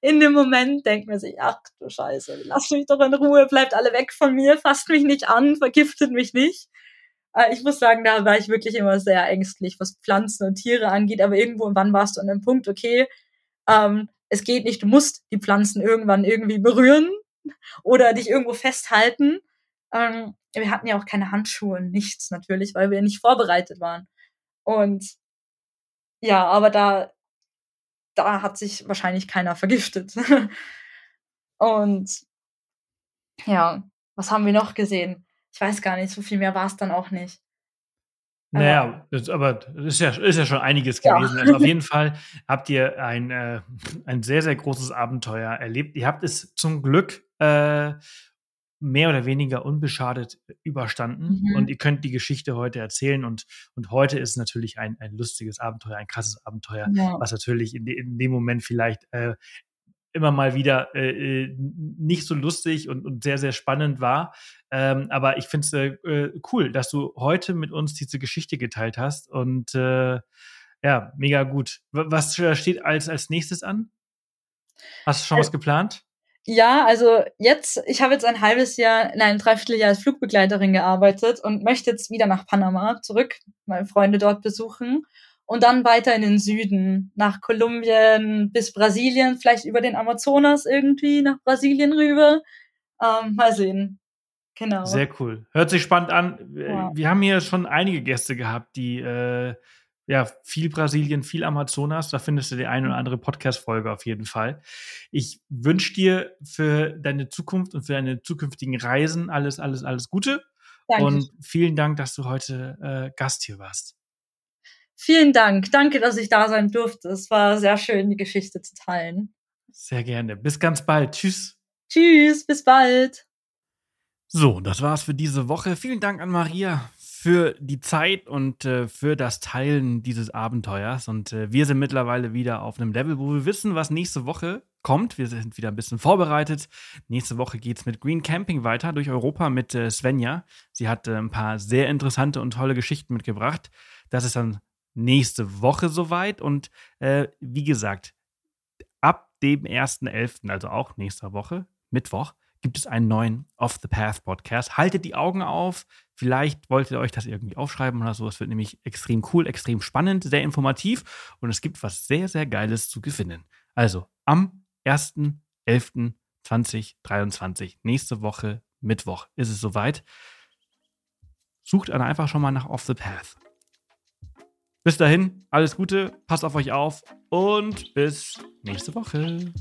In dem Moment denkt man sich, ach du Scheiße, lass mich doch in Ruhe, bleibt alle weg von mir, fasst mich nicht an, vergiftet mich nicht. Äh, ich muss sagen, da war ich wirklich immer sehr ängstlich, was Pflanzen und Tiere angeht. Aber irgendwo und wann warst du an dem Punkt, okay, ähm, es geht nicht, du musst die Pflanzen irgendwann irgendwie berühren oder dich irgendwo festhalten. Ähm, wir hatten ja auch keine Handschuhe, nichts natürlich, weil wir nicht vorbereitet waren. Und ja, aber da, da hat sich wahrscheinlich keiner vergiftet. und ja, was haben wir noch gesehen? Ich weiß gar nicht, so viel mehr war es dann auch nicht. Naja, das, aber das ist ja, ist ja schon einiges gewesen. Ja. Also auf jeden Fall habt ihr ein, äh, ein sehr, sehr großes Abenteuer erlebt. Ihr habt es zum Glück äh, mehr oder weniger unbeschadet überstanden mhm. und ihr könnt die Geschichte heute erzählen und, und heute ist natürlich ein, ein lustiges Abenteuer, ein krasses Abenteuer, ja. was natürlich in, de, in dem Moment vielleicht äh, immer mal wieder äh, äh, nicht so lustig und, und sehr, sehr spannend war. Ähm, aber ich finde es äh, äh, cool, dass du heute mit uns diese Geschichte geteilt hast. Und äh, ja, mega gut. Was steht als, als nächstes an? Hast du schon was geplant? ja, also jetzt, ich habe jetzt ein halbes Jahr, nein, ein Dreivierteljahr als Flugbegleiterin gearbeitet und möchte jetzt wieder nach Panama zurück, meine Freunde dort besuchen und dann weiter in den Süden, nach Kolumbien bis Brasilien, vielleicht über den Amazonas irgendwie nach Brasilien rüber. Ähm, mal sehen. Genau. Sehr cool. Hört sich spannend an. Ja. Wir haben hier schon einige Gäste gehabt, die äh, ja, viel Brasilien, viel Amazonas. Da findest du die eine oder andere Podcast-Folge auf jeden Fall. Ich wünsche dir für deine Zukunft und für deine zukünftigen Reisen alles, alles, alles Gute. Danke. Und vielen Dank, dass du heute äh, Gast hier warst. Vielen Dank. Danke, dass ich da sein durfte. Es war sehr schön, die Geschichte zu teilen. Sehr gerne. Bis ganz bald. Tschüss. Tschüss, bis bald. So, das war's für diese Woche. Vielen Dank an Maria für die Zeit und äh, für das Teilen dieses Abenteuers. Und äh, wir sind mittlerweile wieder auf einem Level, wo wir wissen, was nächste Woche kommt. Wir sind wieder ein bisschen vorbereitet. Nächste Woche geht es mit Green Camping weiter durch Europa mit äh, Svenja. Sie hat äh, ein paar sehr interessante und tolle Geschichten mitgebracht. Das ist dann nächste Woche soweit. Und äh, wie gesagt, ab dem 1.11., also auch nächste Woche, Mittwoch, gibt es einen neuen Off the Path Podcast. Haltet die Augen auf. Vielleicht wollt ihr euch das irgendwie aufschreiben oder so. Es wird nämlich extrem cool, extrem spannend, sehr informativ und es gibt was sehr, sehr Geiles zu gewinnen. Also am 1.11.2023, nächste Woche Mittwoch, ist es soweit. Sucht dann einfach schon mal nach Off the Path. Bis dahin, alles Gute, passt auf euch auf und bis nächste Woche.